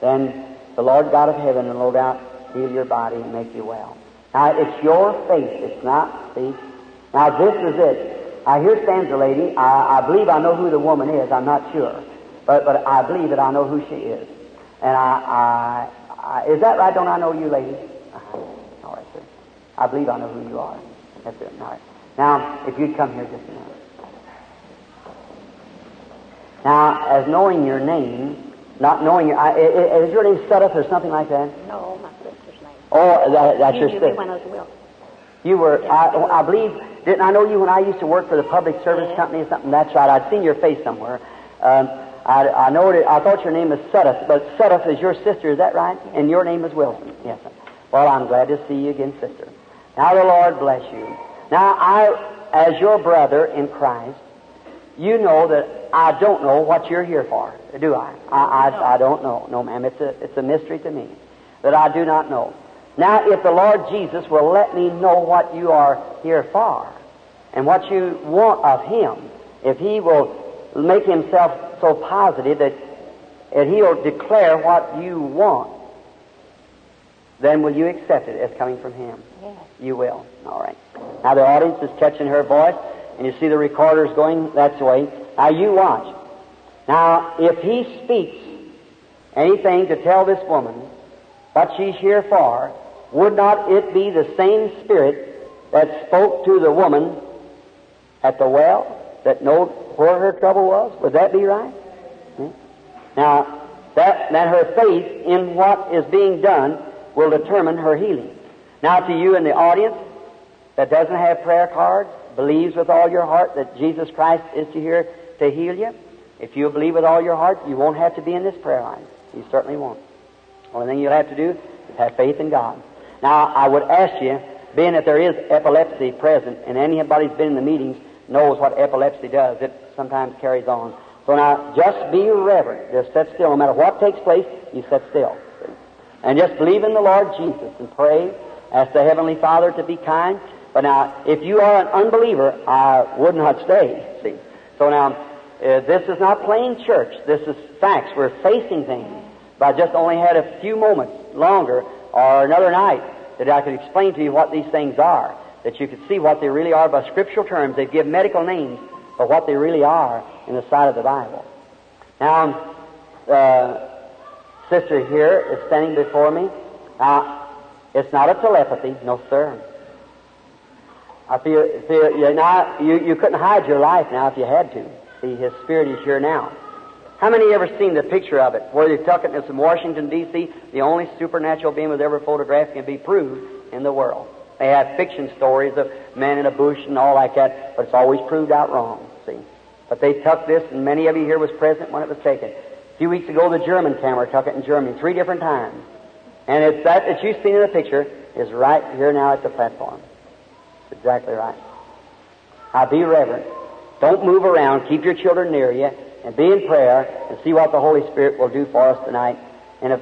then the Lord God of heaven will no doubt heal your body and make you well. Now, it's your faith. It's not, see? Now, this is it. I here stands a lady. I, I believe I know who the woman is. I'm not sure. But, but I believe that I know who she is. And I, I, I is that right? Don't I know you, lady? Uh-huh. All right, sir. I believe I know who you are. That's it. All right. Now, if you'd come here just a minute. Now, as knowing your name, not knowing your, I, is your name Sudduth or something like that? No, my sister's name. Oh, that, that's She your sister. when I was Will. You were, I, I believe, didn't I know you when I used to work for the public service company or something? That's right. I'd seen your face somewhere. Um, I, I know it, I thought your name was Sudduth, but Sudduth is your sister, is that right? And your name is Wilson. Yes. Sir. Well, I'm glad to see you again, sister. Now the Lord bless you. Now I, as your brother in Christ, you know that I don't know what you're here for, do I? I, I, I don't know. No, ma'am. It's a, it's a mystery to me that I do not know. Now, if the Lord Jesus will let me know what you are here for and what you want of Him, if He will make Himself so positive that, that He'll declare what you want, then will you accept it as coming from Him? You will. All right. Now the audience is catching her voice, and you see the recorders going that way. Now you watch. Now, if he speaks anything to tell this woman what she's here for, would not it be the same spirit that spoke to the woman at the well that knew where her trouble was? Would that be right? Hmm? Now, that, that her faith in what is being done will determine her healing. Now, to you in the audience that doesn't have prayer cards, believes with all your heart that Jesus Christ is here to heal you, if you believe with all your heart, you won't have to be in this prayer line. You certainly won't. Only thing you'll have to do is have faith in God. Now, I would ask you, being that there is epilepsy present, and anybody who's been in the meetings knows what epilepsy does, it sometimes carries on. So now, just be reverent. Just sit still. No matter what takes place, you sit still. And just believe in the Lord Jesus and pray. Ask the Heavenly Father to be kind. But now, if you are an unbeliever, I would not stay. See? So now, uh, this is not plain church. This is facts. We're facing things. If I just only had a few moments longer or another night that I could explain to you what these things are, that you could see what they really are by scriptural terms. They give medical names, for what they really are in the sight of the Bible. Now, the sister here is standing before me. Now, it's not a telepathy, no sir. I feel, feel you, now, you, you couldn't hide your life now if you had to. See, His Spirit is here now. How many ever seen the picture of it where they took it it's in Washington, D.C., the only supernatural being was ever photographed can be proved in the world. They have fiction stories of men in a bush and all like that, but it's always proved out wrong, see. But they took this, and many of you here was present when it was taken. A few weeks ago, the German camera took it in Germany three different times. And it's that that you've seen in the picture is right here now at the platform. Exactly right. Now be reverent. Don't move around. Keep your children near you and be in prayer and see what the Holy Spirit will do for us tonight. And if,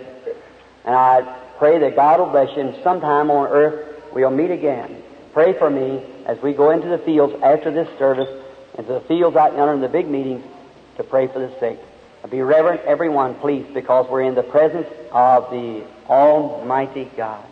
and I pray that God will bless you and sometime on earth we'll meet again. Pray for me as we go into the fields after this service, into the fields out yonder in the big meetings to pray for the sick. Be reverent, everyone, please, because we're in the presence of the Almighty God.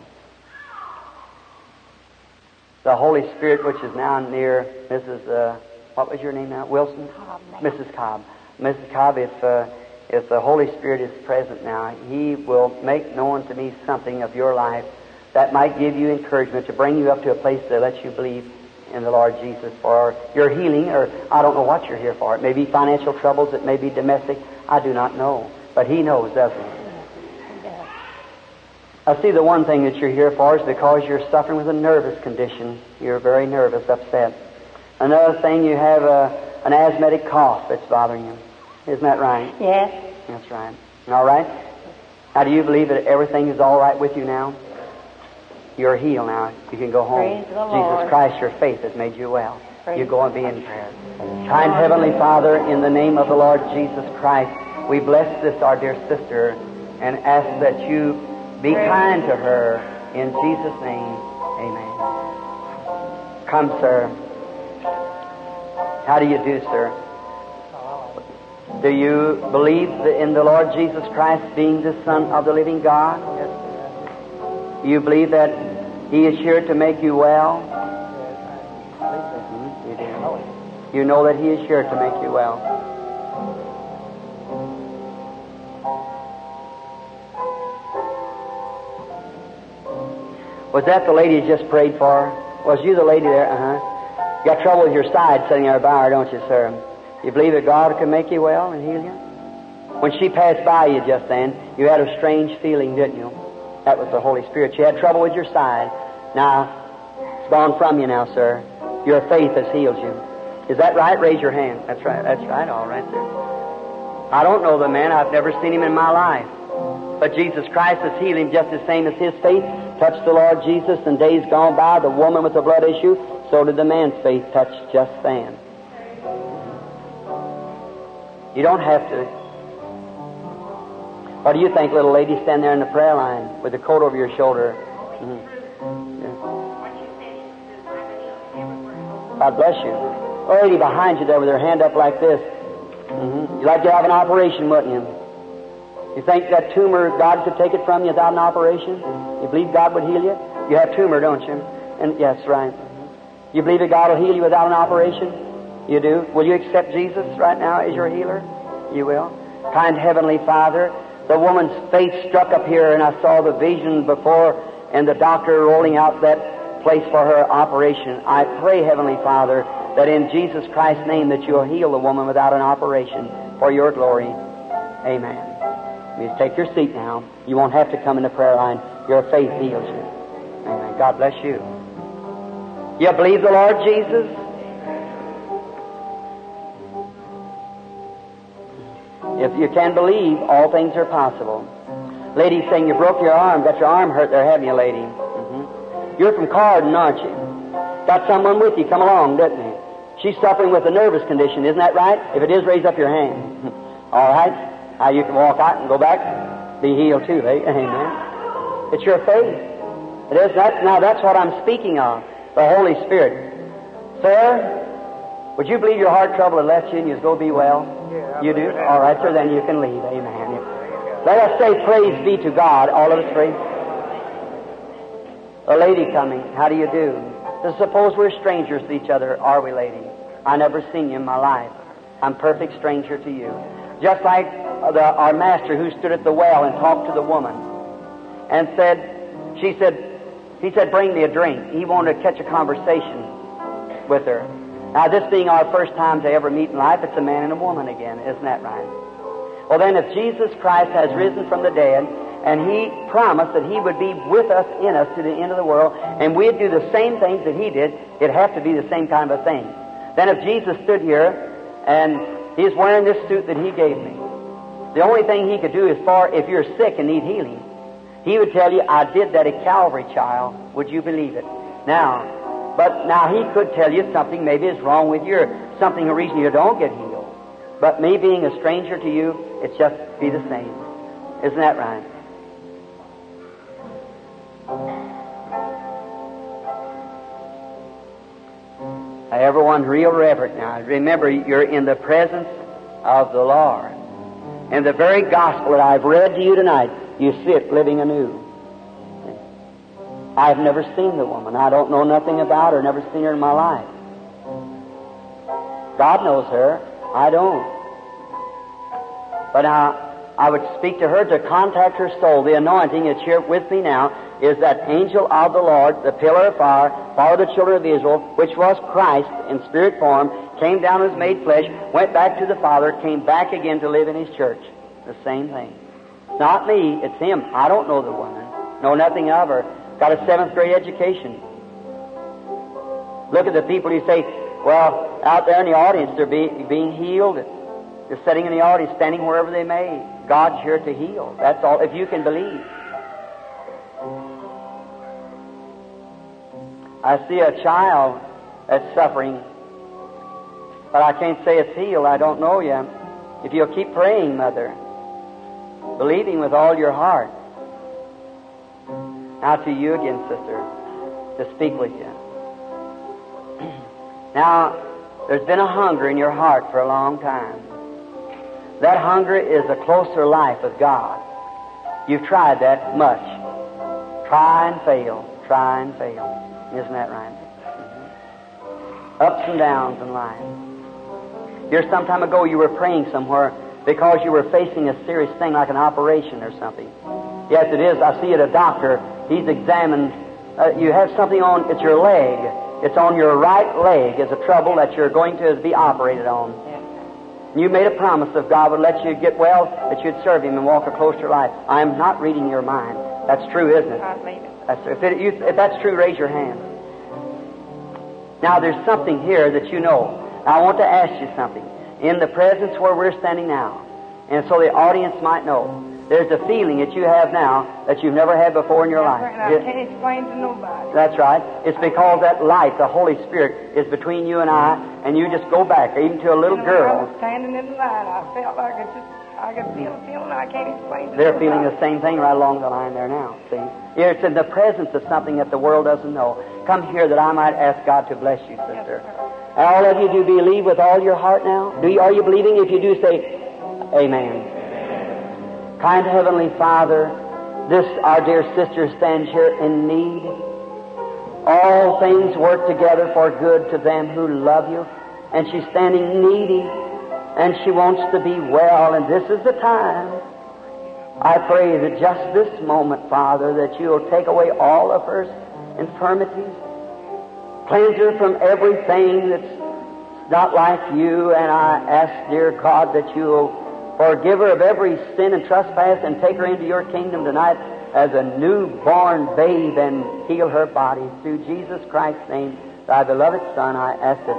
The Holy Spirit, which is now near Mrs. Uh, what was your name now? Wilson? Cobb. Mrs. Cobb. Mrs. Cobb, if, uh, if the Holy Spirit is present now, He will make known to me something of your life that might give you encouragement to bring you up to a place that lets you believe in the Lord Jesus for your healing, or I don't know what you're here for. It may be financial troubles, it may be domestic. I do not know. But He knows, doesn't He? I see the one thing that you're here for is because you're suffering with a nervous condition. You're very nervous, upset. Another thing, you have a, an asthmatic cough that's bothering you. Isn't that right? Yes. That's right. All right? Now, do you believe that everything is all right with you now? You're healed now. You can go home. Praise the Jesus Lord. Christ, your faith has made you well. Praise you go and be in prayer. Kind Heavenly Father, in the name of the Lord Jesus Christ, we bless this, our dear sister, and ask that you be kind to her. In Jesus' name, amen. Come, sir. How do you do, sir? Do you believe in the Lord Jesus Christ being the Son of the living God? Yes, Do You believe that He is here to make you well? Mhm, You do. You know that He is here to make you well. Was that the lady you just prayed for? Was you the lady there? Uh huh. You got trouble with your side sitting there by her, don't you, sir? You believe that God can make you well and heal you? When she passed by you just then, you had a strange feeling, didn't you? That was the Holy Spirit. You had trouble with your side. Now, it's gone from you now, sir. Your faith has healed you. Is that right? Raise your hand. That's right. That's right. All right, sir. I don't know the man. I've never seen him in my life. But Jesus Christ has healed him just the same as his faith touched the Lord Jesus in days gone by, the woman with the blood issue, so did the man's faith touch just then. You don't have to. What do you think, little lady, stand there in the prayer line with the coat over your shoulder? Mm-hmm. God bless you. A lady behind you there with her hand up like this. Mm-hmm. You'd like to have an operation, wouldn't you? You think that tumor, God could take it from you without an operation? You believe God would heal you? You have tumor, don't you? And yes, right. You believe that God will heal you without an operation? You do? Will you accept Jesus right now as your healer? You will. Kind Heavenly Father, the woman's face struck up here, and I saw the vision before, and the doctor rolling out that place for her operation. I pray, Heavenly Father, that in Jesus Christ's name that you'll heal the woman without an operation for your glory. Amen. You take your seat now. You won't have to come in the prayer line. Your faith heals you. Amen. God bless you. You believe the Lord Jesus? If you can believe, all things are possible. Lady saying you broke your arm, got your arm hurt there, haven't you, lady? Mm-hmm. You're from Carden, aren't you? Got someone with you come along, didn't he? She's suffering with a nervous condition, isn't that right? If it is, raise up your hand. all right? Now you can walk out and go back, be healed too, eh? Amen. It's your faith. It is. That's, now that's what I'm speaking of, the Holy Spirit. Sir, would you believe your heart trouble had left you and you'll go be well? Yeah, you do? All right, sir, then you can leave. Amen. Let us say praise be to God, all of us praise. A lady coming. How do you do? So suppose we're strangers to each other, are we, lady? I never seen you in my life. I'm perfect stranger to you. Just like the, our master who stood at the well and talked to the woman and said, she said, he said, bring me a drink. He wanted to catch a conversation with her. Now, this being our first time to ever meet in life, it's a man and a woman again. Isn't that right? Well, then, if Jesus Christ has risen from the dead, and He promised that He would be with us, in us, to the end of the world, and we'd do the same things that He did, it'd have to be the same kind of a thing. Then if Jesus stood here, and He's wearing this suit that He gave me, the only thing He could do is for if you're sick and need healing, He would tell you, I did that at Calvary, child. Would you believe it? Now, but now He could tell you something maybe is wrong with you, or something, a reason you don't get healed. But me being a stranger to you, it's just be the same. Isn't that right? Everyone real reverent now. Remember, you're in the presence of the Lord. And the very gospel that I've read to you tonight, you see it living anew. I've never seen the woman. I don't know nothing about her, never seen her in my life. God knows her. I don't. But now, I would speak to her to contact her soul. The anointing that's here with me now is that angel of the Lord, the pillar of fire, for the children of Israel, which was Christ in spirit form, came down as made flesh, went back to the Father, came back again to live in His church. The same thing. Not me, it's Him. I don't know the woman. Know nothing of her. Got a seventh grade education. Look at the people you say, well, out there in the audience, they're being, being healed. They're sitting in the audience, standing wherever they may. God's here to heal. That's all, if you can believe. I see a child that's suffering, but I can't say it's healed. I don't know yet. If you'll keep praying, Mother, believing with all your heart. Now to you again, sister, to speak with you. Now, there's been a hunger in your heart for a long time. That hunger is a closer life with God. You've tried that much. Try and fail. Try and fail. Isn't that right? Mm-hmm. Ups and downs in life. Here, some time ago, you were praying somewhere because you were facing a serious thing like an operation or something. Yes, it is. I see it. A doctor. He's examined. Uh, you have something on. It's your leg. It's on your right leg. It's a trouble that you're going to be operated on. You made a promise if God would let you get well, that you'd serve Him and walk a closer life. I am not reading your mind. That's true, isn't it? That's, if, it, you, if that's true, raise your hand. Now, there's something here that you know. Now, I want to ask you something. In the presence where we're standing now, and so the audience might know, There's a feeling that you have now that you've never had before in your life. And I It- can't explain to nobody. that's right. It's because that light, the Holy Spirit, is between you and I, and you just go back, even to a little You know, when I girl. was standing in the line, I felt like it just, I could feel a feeling I can't explain to They're nobody. feeling the same thing right along the line there now. See? Here It's in the presence of something that the world doesn't know. Come here that I might ask God to bless you, Yes, sister. sir. All of you do believe with all your heart now? Do you, are you believing? If you do, say, Amen. Kind Heavenly Father, this our dear sister stands here in need. All things work together for good to them who love you. And she's standing needy, and she wants to be well, and this is the time. I pray that just this moment, Father, that you'll take away all of her infirmities, cleanse her from everything that's not like you, and I ask, dear God, that you'll forgive her of every sin and trespass and take her into your kingdom tonight as a newborn babe and heal her body. Through Jesus Christ's name, thy beloved Son, I ask it.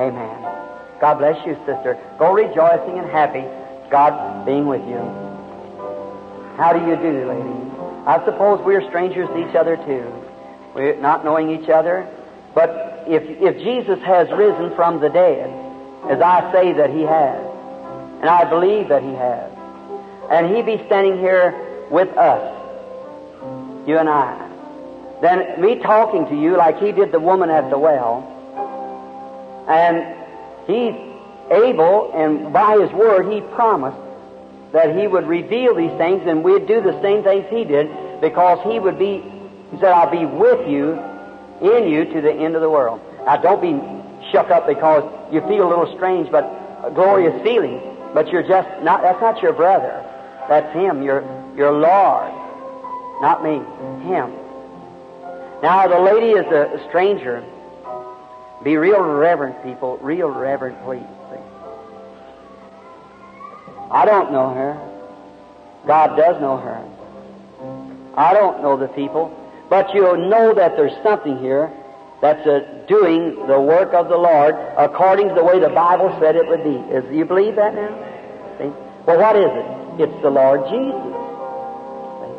Amen. God bless you, sister. Go rejoicing and happy, God being with you. How do you do, lady? I suppose we're strangers to each other too. We're not knowing each other. But if, if Jesus has risen from the dead, as I say that he has, and I believe that he has, and he be standing here with us, you and I, then me talking to you like he did the woman at the well, and he's able, and by his word, he promised that he would reveal these things and we'd do the same things he did because he would be, he said, I'll be with you, in you to the end of the world. Now don't be shook up because you feel a little strange, but a glorious feeling, but you're just not, that's not your brother. That's him, your, your Lord. Not me, him. Now the lady is a stranger. Be real reverent, people. Real reverent, please. I don't know her. God does know her. I don't know the people. But you'll know that there's something here that's doing the work of the Lord according to the way the Bible said it would be. Is, you believe that now? See? Well, what is it? It's the Lord Jesus. See?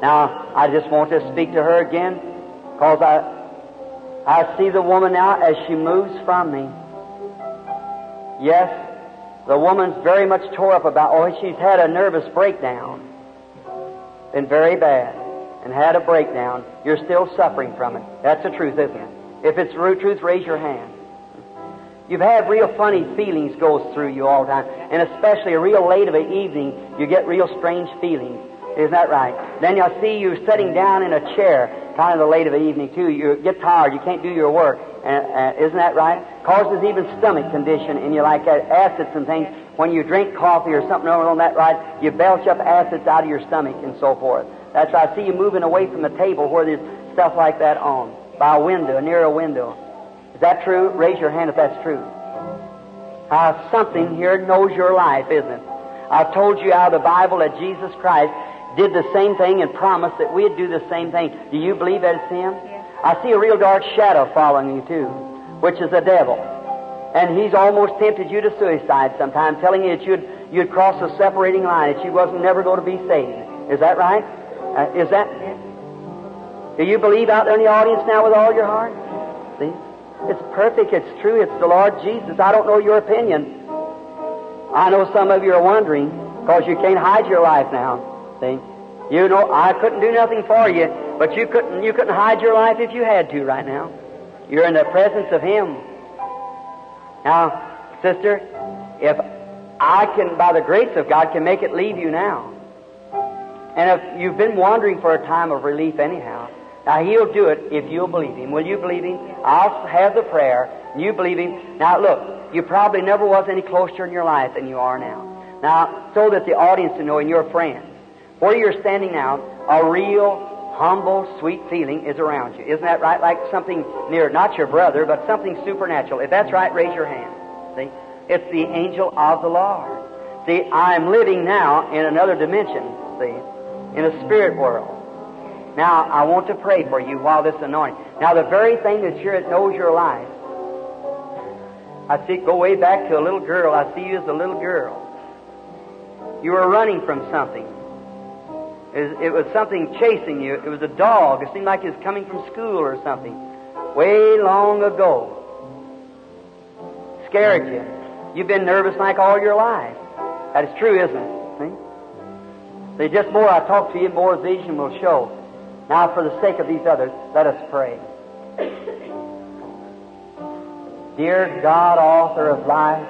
Now, I just want to speak to her again because I, I see the woman now as she moves from me. Yes, the woman's very much tore up about, oh, she's had a nervous breakdown. Been very bad. And had a breakdown. You're still suffering from it. That's the truth, isn't it? If it's the truth, raise your hand. You've had real funny feelings goes through you all the time. And especially a real late of an evening, you get real strange feelings. Isn't that right? Then you'll see you sitting down in a chair, kind of the late of the evening too. You get tired. You can't do your work. And, uh, isn't that right? Causes even stomach condition in you, like acids and things. When you drink coffee or something on that right, you belch up acids out of your stomach and so forth. That's why I see you moving away from the table where there's stuff like that on, by a window, near a window. Is that true? Raise your hand if that's true. Uh, something here knows your life, isn't it? I've told you out of the Bible that Jesus Christ did the same thing and promised that we'd do the same thing. Do you believe that it's Him? Yes. I see a real dark shadow following you too, which is the devil. And he's almost tempted you to suicide sometime, telling you that you'd, you'd cross a separating line, that you wasn't never going to be saved. Is that right? Uh, is that? Do you believe out there in the audience now with all your heart? See? It's perfect. It's true. It's the Lord Jesus. I don't know your opinion. I know some of you are wondering because you can't hide your life now. See? You know, I couldn't do nothing for you, but you couldn't, you couldn't hide your life if you had to right now. You're in the presence of Him. Now, sister, if I can, by the grace of God, can make it leave you now, and if you've been wandering for a time of relief anyhow, now He'll do it if you'll believe Him. Will you believe Him? I'll have the prayer, you believe Him. Now look, you probably never was any closer in your life than you are now. Now, so that the audience to know and your friends, where you're standing now, a real, humble, sweet feeling is around you. Isn't that right? Like something near, not your brother, but something supernatural. If that's right, raise your hand. See? It's the angel of the Lord. See, I'm living now in another dimension, see, in a spirit world. Now, I want to pray for you while this anointing. Now, the very thing that knows your life, I see, go way back to a little girl. I see you as a little girl. You were running from something. It was something chasing you. It was a dog. It seemed like it was coming from school or something. Way long ago. Scared you. You've been nervous like all your life. That is true, isn't it? See, just more I talk to you, more vision will show. Now, for the sake of these others, let us pray. Dear God, author of life,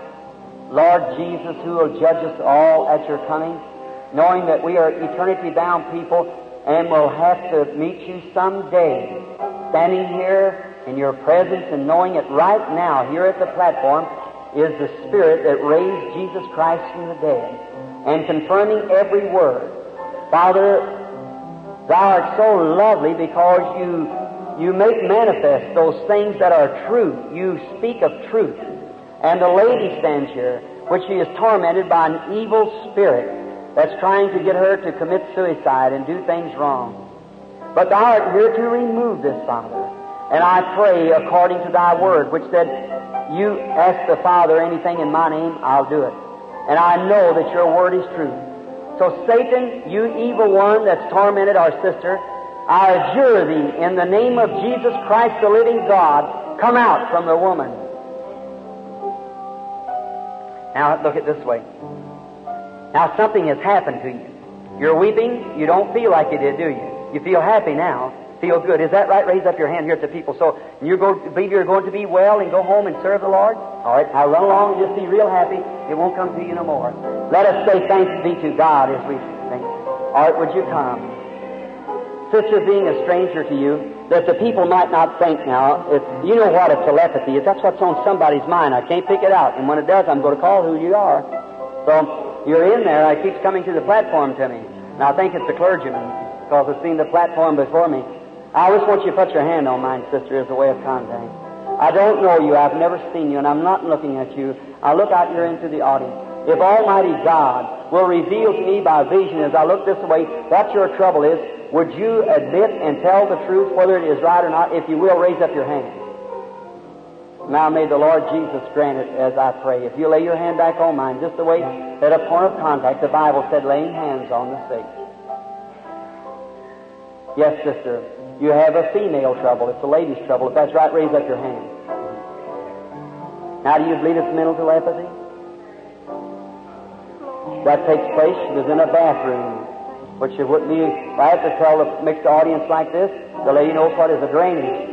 Lord Jesus, who will judge us all at your coming, knowing that we are eternity bound people and will have to meet you someday, standing here in your presence and knowing it right now here at the platform is the Spirit that raised Jesus Christ from the dead and confirming every word. Father, Thou art so lovely because you, you make manifest those things that are true. You speak of truth. And the lady stands here, which she is tormented by an evil spirit that's trying to get her to commit suicide and do things wrong. But thou art here to remove this, Father. And I pray according to thy word, which said, You ask the Father anything in my name, I'll do it. And I know that your word is true. So, Satan, you evil one that's tormented our sister, I adjure thee in the name of Jesus Christ, the living God, come out from the woman. Now, look at this way. Now, something has happened to you. You're weeping. You don't feel like you did, do you? You feel happy now. Feel good. Is that right? Raise up your hand here at the people. So you go, believe you're going to be well and go home and serve the Lord? All right. Now run along and just be real happy. It won't come to you no more. Let us say thanks be to God as we sing. All right, would you come? Sister, being a stranger to you, that the people might not think now, if you know what a telepathy is, that's what's on somebody's mind. I can't pick it out. And when it does, I'm going to call who you are. So you're in there. It keeps coming to the platform to me. Now I think it's the clergyman because I've seen the platform before me. I always want you to put your hand on mine, sister, as a way of contact. I don't know you. I've never seen you, and I'm not looking at you. I look out here into the audience. If Almighty God will reveal to me by vision as I look this way what your trouble is, would you admit and tell the truth whether it is right or not? If you will, raise up your hand. Now may the Lord Jesus grant it as I pray. If you lay your hand back on mine, just the way at a point of contact, the Bible said laying hands on the sick. Yes, sister. You have a female trouble. It's a lady's trouble. If that's right, raise up your hand. Now, do you believe it's mental telepathy? That takes place. She was in a bathroom, which it wouldn't be. I have to tell a mixed audience like this, the lady knows what is a drainage.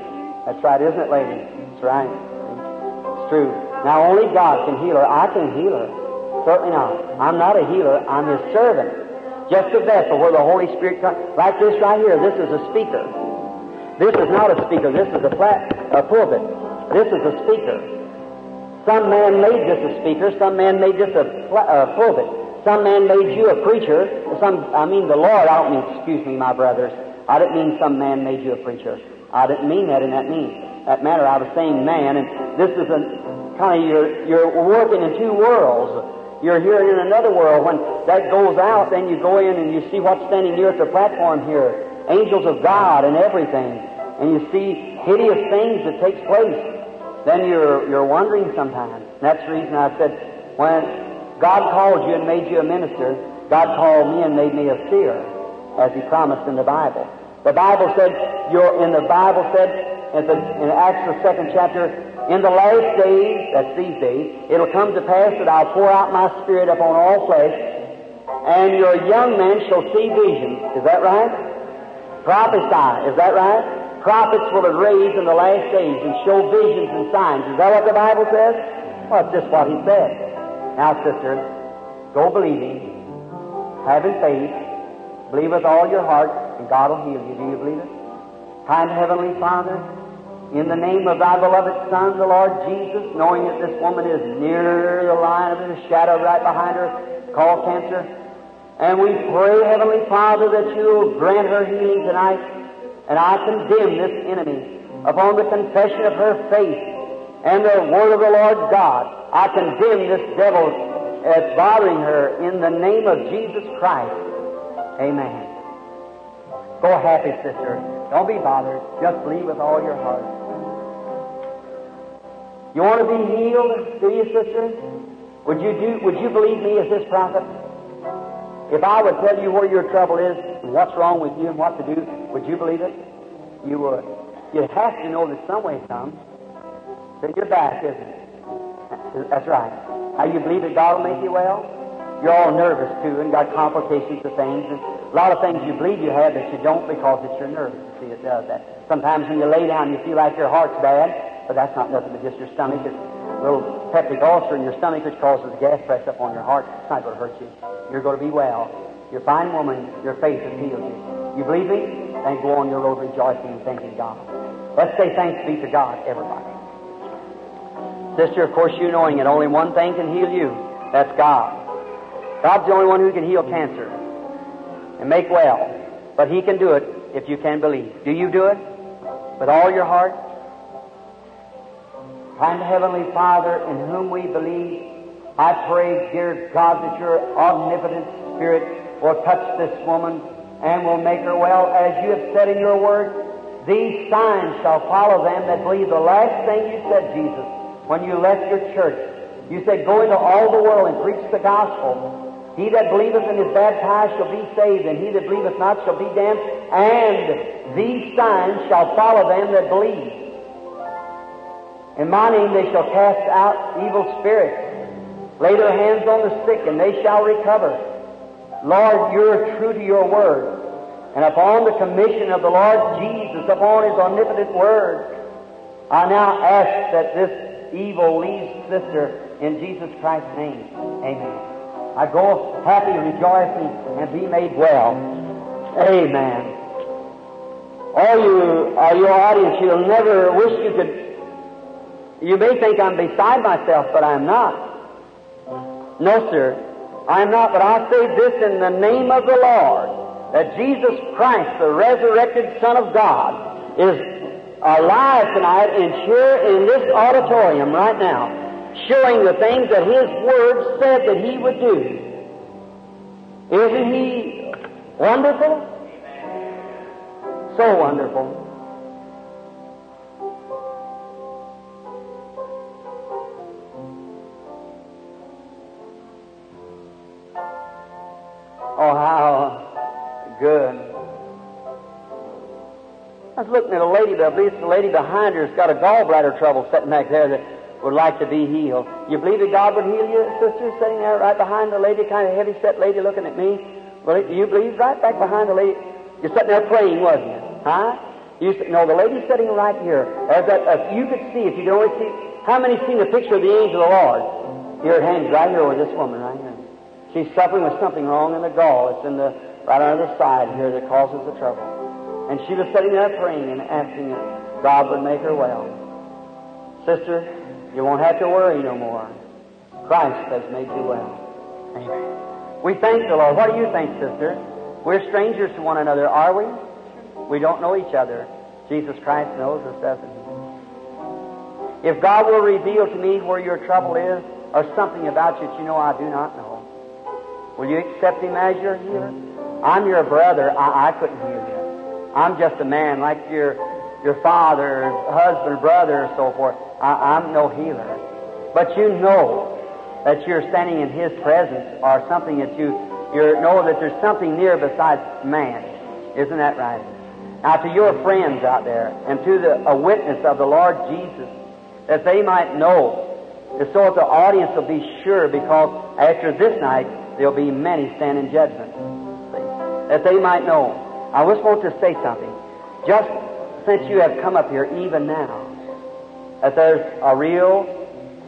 That's right, isn't it, lady? That's right. It's true. Now, only God can heal her. I can heal her. Certainly not. I'm not a healer. I'm His servant. Just a vessel where the Holy Spirit comes. Like this right here. This is a speaker. This is not a speaker. This is a flat a pulpit. This is a speaker. Some man made this a speaker. Some man made this a, a pulpit. Some man made you a preacher. Some, I mean the Lord. I don't mean, excuse me, my brothers. I didn't mean some man made you a preacher. I didn't mean that in that mean that matter. I was saying man, and this is a kind of you're you're working in two worlds. You're here in another world. When that goes out, then you go in and you see what's standing here at the platform here. Angels of God and everything. And you see hideous things that takes place. Then you're, you're wondering sometimes. That's the reason I said, when God called you and made you a minister, God called me and made me a seer, as He promised in the Bible. The Bible said, you're, in the Bible said, in, the, in Acts the second chapter, in the last days, that's these days, it'll come to pass that I'll pour out my Spirit upon all flesh, and your young men shall see visions. Is that right? Prophesy. Is that right? Prophets will arise in the last days and show visions and signs. Is that what the Bible says? Well, it's just what He said. Now, sister, go believing, having faith, believe with all your heart, and God will heal you. Do you believe it? Kind Heavenly Father, in the name of thy beloved Son, the Lord Jesus, knowing that this woman is near the line of the shadow right behind her, called cancer, and we pray, Heavenly Father, that you'll grant her healing tonight. And I condemn this enemy upon the confession of her faith and the word of the Lord God. I condemn this devil that's bothering her in the name of Jesus Christ. Amen. Go happy, sister. Don't be bothered. Just believe with all your heart. You want to be healed, do you, sister? Would you do? Would you believe me as this prophet? If I would tell you where your trouble is and what's wrong with you and what to do, would you believe it? You would. You have to know that some way comes. It's in your back, isn't it? That's right. How you believe that God will make you well? You're all nervous too and got complications of things. And a lot of things you believe you have that you don't because it's your nerves. You see, it does that. Sometimes when you lay down, you feel like your heart's bad, but that's not nothing but just your stomach. It's little peptic ulcer in your stomach which causes gas press up on your heart. It's not going to hurt you. You're going to be well. You're a fine woman. Your faith has healed you. You believe me? Then go on your road rejoicing and thanking God. Let's say thanks be to God, everybody. Sister, of course, you knowing it, only one thing can heal you. That's God. God's the only one who can heal cancer and make well. But He can do it if you can believe. Do you do it? With all your heart? Kind Heavenly Father, in whom we believe, I pray, dear God, that your omnipotent Spirit will touch this woman and will make her well. As you have said in your word, these signs shall follow them that believe. The last thing you said, Jesus, when you left your church, you said, Go into all the world and preach the gospel. He that believeth and is baptized shall be saved, and he that believeth not shall be damned. And these signs shall follow them that believe. In my name they shall cast out evil spirits, lay their hands on the sick, and they shall recover. Lord, you're true to your word. And upon the commission of the Lord Jesus, upon his omnipotent word, I now ask that this evil leaves sister in Jesus Christ's name. Amen. I go happy, rejoicing, and be made well. Amen. All you, all your audience, you'll never wish you could you may think I'm beside myself, but I'm not. No, sir. I'm not, but I say this in the name of the Lord, that Jesus Christ, the resurrected Son of God, is alive tonight and here in this auditorium right now, showing the things that His Word said that He would do. Isn't He wonderful? So wonderful. Oh, how good. I was looking at a lady, but I believe the lady behind her has got a gallbladder trouble sitting back there that would like to be healed. You believe that God would heal you, sister, sitting there right behind the lady, kind of heavy set lady looking at me? Well, do you believe right back behind the lady? You're sitting there praying, wasn't you? Huh? You no, the lady sitting right here. As that, if you could see, if you could only see, how many seen the picture of the angel of the Lord? It hangs right here with this woman right here. She's suffering with something wrong in the gall. It's in the right under the side here that causes the trouble. And she was sitting there praying and asking that God would make her well. Sister, you won't have to worry no more. Christ has made you well. Amen. We thank the Lord. What do you think, sister? We're strangers to one another, are we? We don't know each other. Jesus Christ knows us, doesn't he? If God will reveal to me where your trouble is, or something about you that you know I do not know, Will you accept Him as your healer? I'm your brother. I, I couldn't heal you. I'm just a man like your your father, husband, brother, and so forth. I, I'm no healer. But you know that you're standing in His presence or something that you you know that there's something near besides man. Isn't that right? Now, to your friends out there and to the, a witness of the Lord Jesus, that they might know, so that the audience will be sure because after this night, there'll be many stand in judgment. See? That they might know. I just want to say something. Just since you have come up here, even now, that there's a real,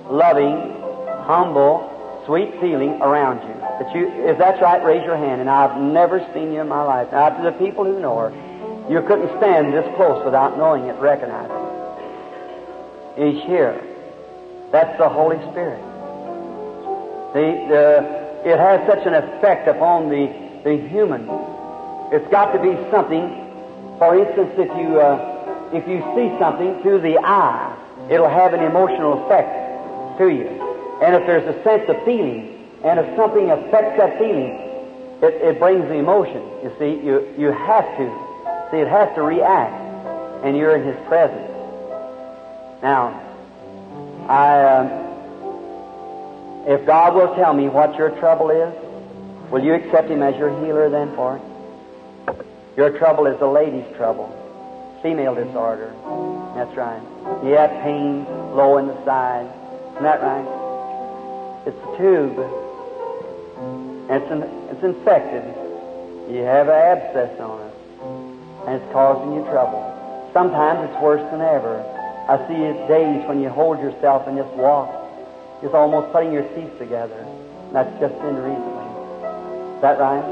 loving, humble, sweet feeling around you. That you, if that's right, raise your hand. And I've never seen you in my life. Now, to the people who know her, you couldn't stand this close without knowing it, recognizing it. He's here. That's the Holy Spirit. See, the it has such an effect upon the, the human. It's got to be something. For instance, if you uh, if you see something through the eye, it'll have an emotional effect to you. And if there's a sense of feeling, and if something affects that feeling, it, it brings the emotion. You see, you you have to see it has to react, and you're in His presence. Now, I. Um, if God will tell me what your trouble is, Will you accept Him as your healer then for it? Your trouble is the lady's trouble, female disorder. That's right. You have pain low in the side. Isn't that right? It's a tube. It's, it's infected. You have an abscess on it. And it's causing you trouble. Sometimes it's worse than ever. I see days when you hold yourself and just walk. Just almost putting your teeth together. That's just in reasoning. Is that right?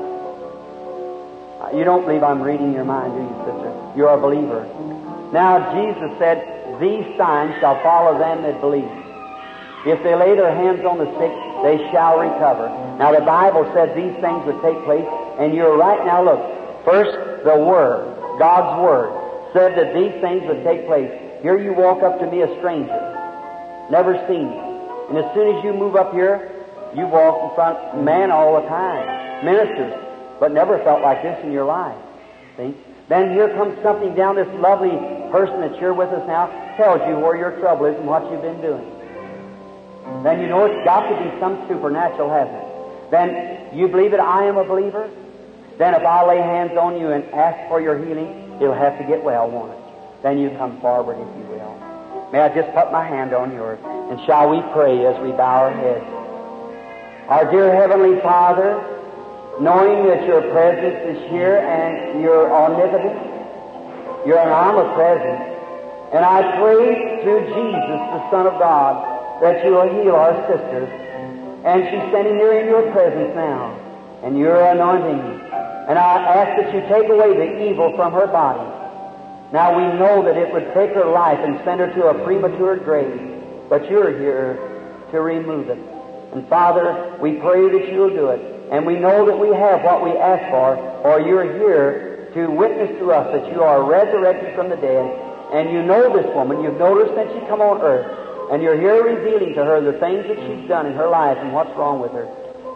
Uh, you don't believe I'm reading your mind, do you, sister? You're a believer. Now, Jesus said, These signs shall follow them that believe. If they lay their hands on the sick, they shall recover. Now, the Bible said these things would take place, and you're right now. Look, first, the Word, God's Word, said that these things would take place. Here you walk up to me, a stranger, never seen you. And as soon as you move up here, you walk in front of men all the time, ministers, but never felt like this in your life. See? Then here comes something down this lovely person that's here with us now, tells you where your trouble is and what you've been doing. Then you know it's got to be some supernatural, hasn't it? Then you believe that I am a believer? Then if I lay hands on you and ask for your healing, it'll have to get well, won't it? Then you come forward if you will. May I just put my hand on yours? And shall we pray as we bow our heads? Our dear Heavenly Father, knowing that your presence is here and you're omnipotent, you're an omnipresent, and I pray through Jesus, the Son of God, that you will heal our sisters. And she's standing here in your presence now, and you're anointing. And I ask that you take away the evil from her body. Now we know that it would take her life and send her to a premature grave, but you're here to remove it. And Father, we pray that you'll do it. And we know that we have what we ask for, or you're here to witness to us that you are resurrected from the dead. And you know this woman. You've noticed since she come on earth. And you're here revealing to her the things that she's done in her life and what's wrong with her.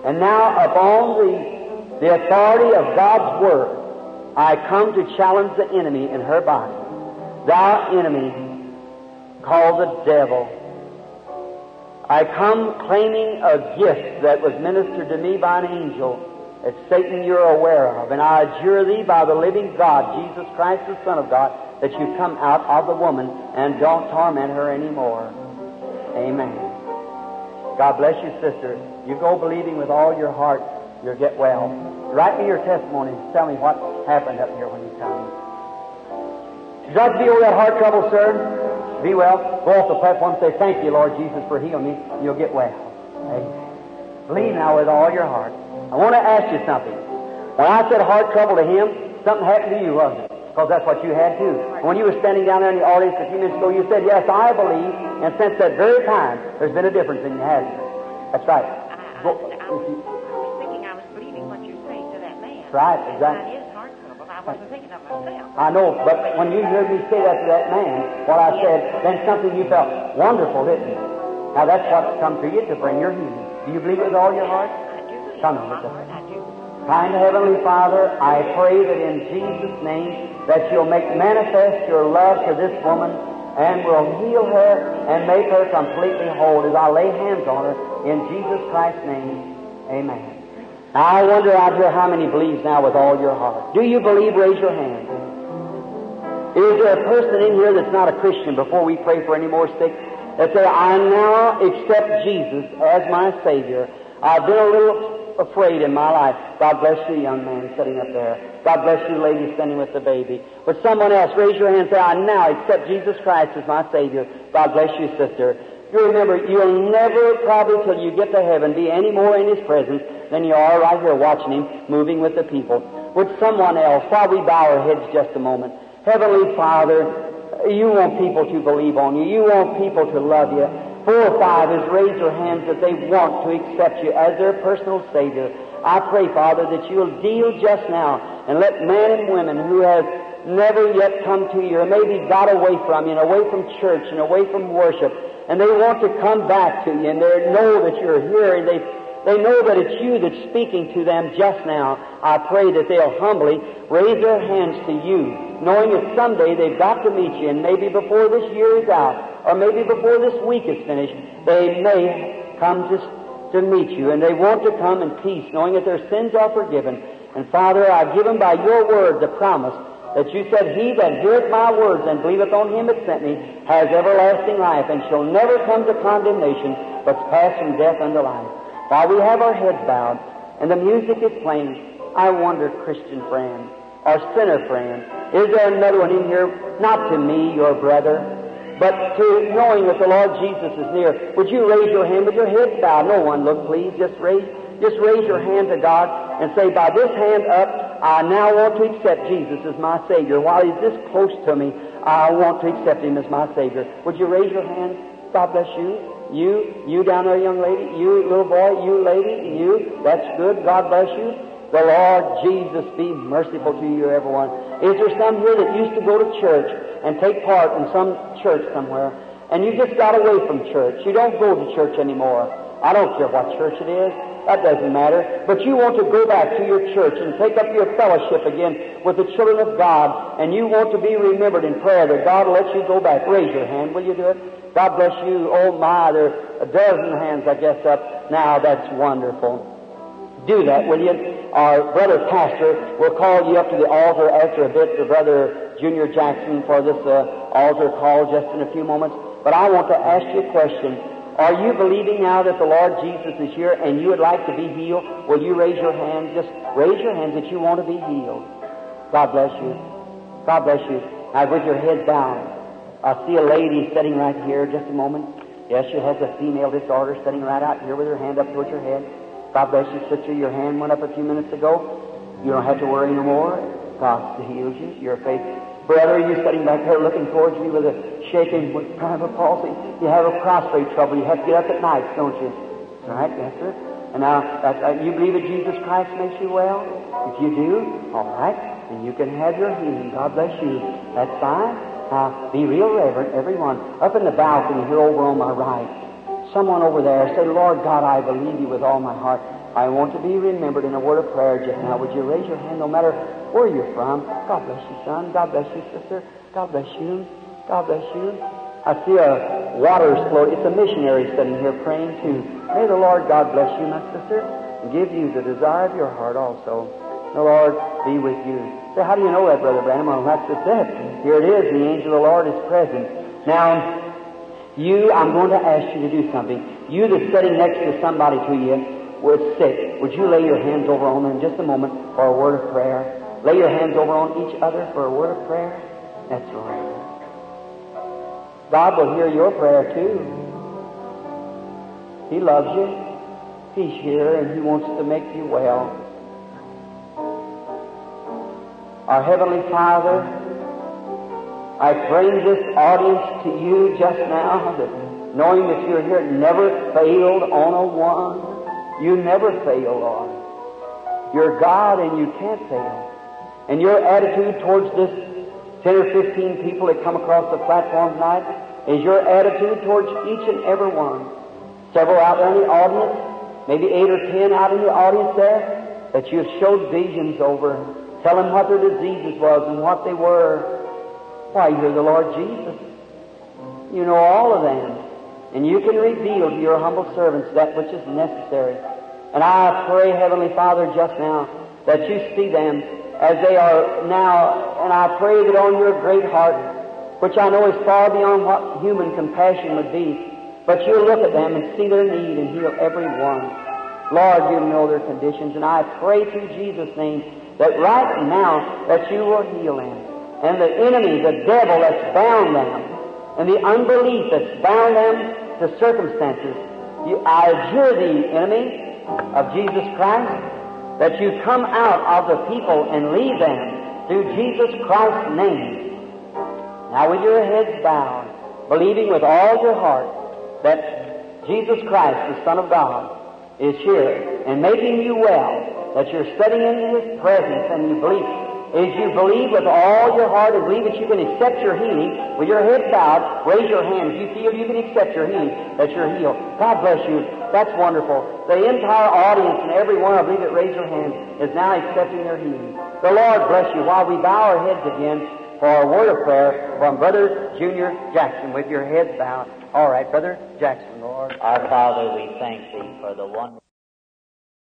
And now, upon the, the authority of God's Word, I come to challenge the enemy in her body. Thou enemy, called the devil. I come claiming a gift that was ministered to me by an angel that Satan you're aware of. And I adjure thee by the living God, Jesus Christ, the Son of God, that you come out of the woman and don't torment her anymore. Amen. God bless you, sister. You go believing with all your heart, you'll get well. Write me your testimony. Tell me what happened up here when you come. To be over that heart trouble, sir? Be well. Go off the platform and say, Thank you, Lord Jesus, for healing me. You'll get well. Amen. Believe now with all your heart. I want to ask you something. When I said heart trouble to him, something happened to you, wasn't it? Because that's what you had too. When you were standing down there in the audience a few minutes ago, you said, Yes, I believe. And since that very time, there's been a difference in you, hasn't there? That's right. Go- right, exactly. That is trouble. I wasn't thinking of myself. I know, but when you heard me say that to that man, what I said, then something you felt wonderful, didn't you? Now that's what's come to you to bring your healing. Do you believe it with all your heart? I do Come on, my Mr. heart. I do. Kind Heavenly Father, I pray that in Jesus' name that you'll make manifest your love to this woman and will heal her and make her completely whole as I lay hands on her in Jesus Christ's name. Amen. I wonder out here how many believes now with all your heart. Do you believe? Raise your hand. Is there a person in here that's not a Christian before we pray for any more sick? That say, I now accept Jesus as my Savior. I've been a little afraid in my life. God bless you, young man sitting up there. God bless you, lady standing with the baby. But someone else, raise your hand and say, I now accept Jesus Christ as my Savior. God bless you, sister. You remember, you'll never, probably till you get to heaven, be any more in His presence than you are right here watching Him, moving with the people. Would someone else, while we bow our heads just a moment, Heavenly Father, you want people to believe on you. You want people to love you. Four or five has raised their hands that they want to accept you as their personal Savior. I pray, Father, that you'll deal just now and let men and women who have never yet come to you or maybe got away from you and away from church and away from worship and they want to come back to you and they know that you're here and they they know that it's you that's speaking to them just now. I pray that they'll humbly raise their hands to you, knowing that someday they've got to meet you, and maybe before this year is out, or maybe before this week is finished, they may come to to meet you, and they want to come in peace, knowing that their sins are forgiven. And Father, I give them by your word the promise that you said, He that heareth my words and believeth on him that sent me has everlasting life, and shall never come to condemnation, but pass from death unto life. While we have our heads bowed, and the music is playing, I wonder, Christian friend, or sinner friend, is there another one in here, not to me, your brother, but to knowing that the Lord Jesus is near? Would you raise your hand with your head bowed? No one look, please. Just raise, just raise your hand to God and say, by this hand up, I now want to accept Jesus as my Savior. While He's this close to me, I want to accept Him as my Savior. Would you raise your hand? God bless you. You, you down there, young lady. You, little boy. You, lady. You. That's good. God bless you. The Lord Jesus be merciful to you, everyone. Is there some here that used to go to church and take part in some church somewhere, and you just got away from church? You don't go to church anymore. I don't care what church it is. That doesn't matter. But you want to go back to your church and take up your fellowship again with the children of God, and you want to be remembered in prayer that God will let you go back. Raise your hand. Will you do it? God bless you. Oh my, there are a dozen hands, I guess, up now. That's wonderful. Do that, will you? Our brother pastor will call you up to the altar after a bit, the brother Junior Jackson, for this uh, altar call just in a few moments. But I want to ask you a question. Are you believing now that the Lord Jesus is here and you would like to be healed? Will you raise your hand? Just raise your hand that you want to be healed. God bless you. God bless you. Now, with your head down, I see a lady sitting right here. Just a moment. Yes, she has a female disorder sitting right out here with her hand up towards her head. God bless you, sister. Your hand went up a few minutes ago. You don't have to worry no more. God heals you. Your faith. Brother, you sitting back there looking towards me with a shaking with a palsy. You have a prostrate trouble. You have to get up at night, don't you? All right, sir. And now, uh, you believe that Jesus Christ makes you well? If you do, all right, then you can have your healing. God bless you. That's fine. Now, be real reverent, everyone. Up in the balcony here over on my right. Someone over there, say, Lord God, I believe you with all my heart. I want to be remembered in a word of prayer just now. Would you raise your hand no matter where you're from? God bless you, son. God bless you, sister. God bless you. God bless you. I see a water float. It's a missionary sitting here praying too. May the Lord God bless you, my sister, and give you the desire of your heart also. The Lord be with you. Say, how do you know that, Brother Branham? Well, that's just it. Here it is. The angel of the Lord is present. Now, you, I'm going to ask you to do something. You that's sitting next to somebody to you was sick, would you lay your hands over on them just a moment for a word of prayer? Lay your hands over on each other for a word of prayer? That's right. God will hear your prayer too. He loves you. He's here and He wants to make you well. Our Heavenly Father, I bring this audience to you just now, that knowing that you're here, never failed on a one. You never fail, Lord. You're God and you can't fail. And your attitude towards this 10 or 15 people that come across the platform tonight is your attitude towards each and every one. Several out there in the audience, maybe eight or ten out in the audience there, that you've showed visions over, tell them what their diseases was and what they were. Why, you're the Lord Jesus. You know all of them. And you can reveal to your humble servants that which is necessary. And I pray, Heavenly Father, just now, that you see them as they are now, and I pray that on your great heart, which I know is far beyond what human compassion would be, but you'll look at them and see their need and heal every one. Lord, you know their conditions, and I pray through Jesus' name that right now that you will heal them. And the enemy, the devil that's bound them, and the unbelief that's bound them to circumstances, you, I adjure thee, enemy of Jesus Christ, that you come out of the people and lead them through Jesus Christ's name. Now with your heads bowed, believing with all your heart that Jesus Christ, the Son of God, is here and making you well, that you're sitting in His presence and you believe, is you believe with all your heart and believe that you can accept your healing, with your head bowed, raise your hand. If you feel you can accept your healing, that you're healed. God bless you. That's wonderful. The entire audience and every one, I believe that raised your hand, is now accepting their healing. The Lord bless you. While we bow our heads again, for a word of prayer from Brother Junior Jackson with your heads bowed. All right, Brother Jackson, Lord. Our Father, we thank Thee for the one.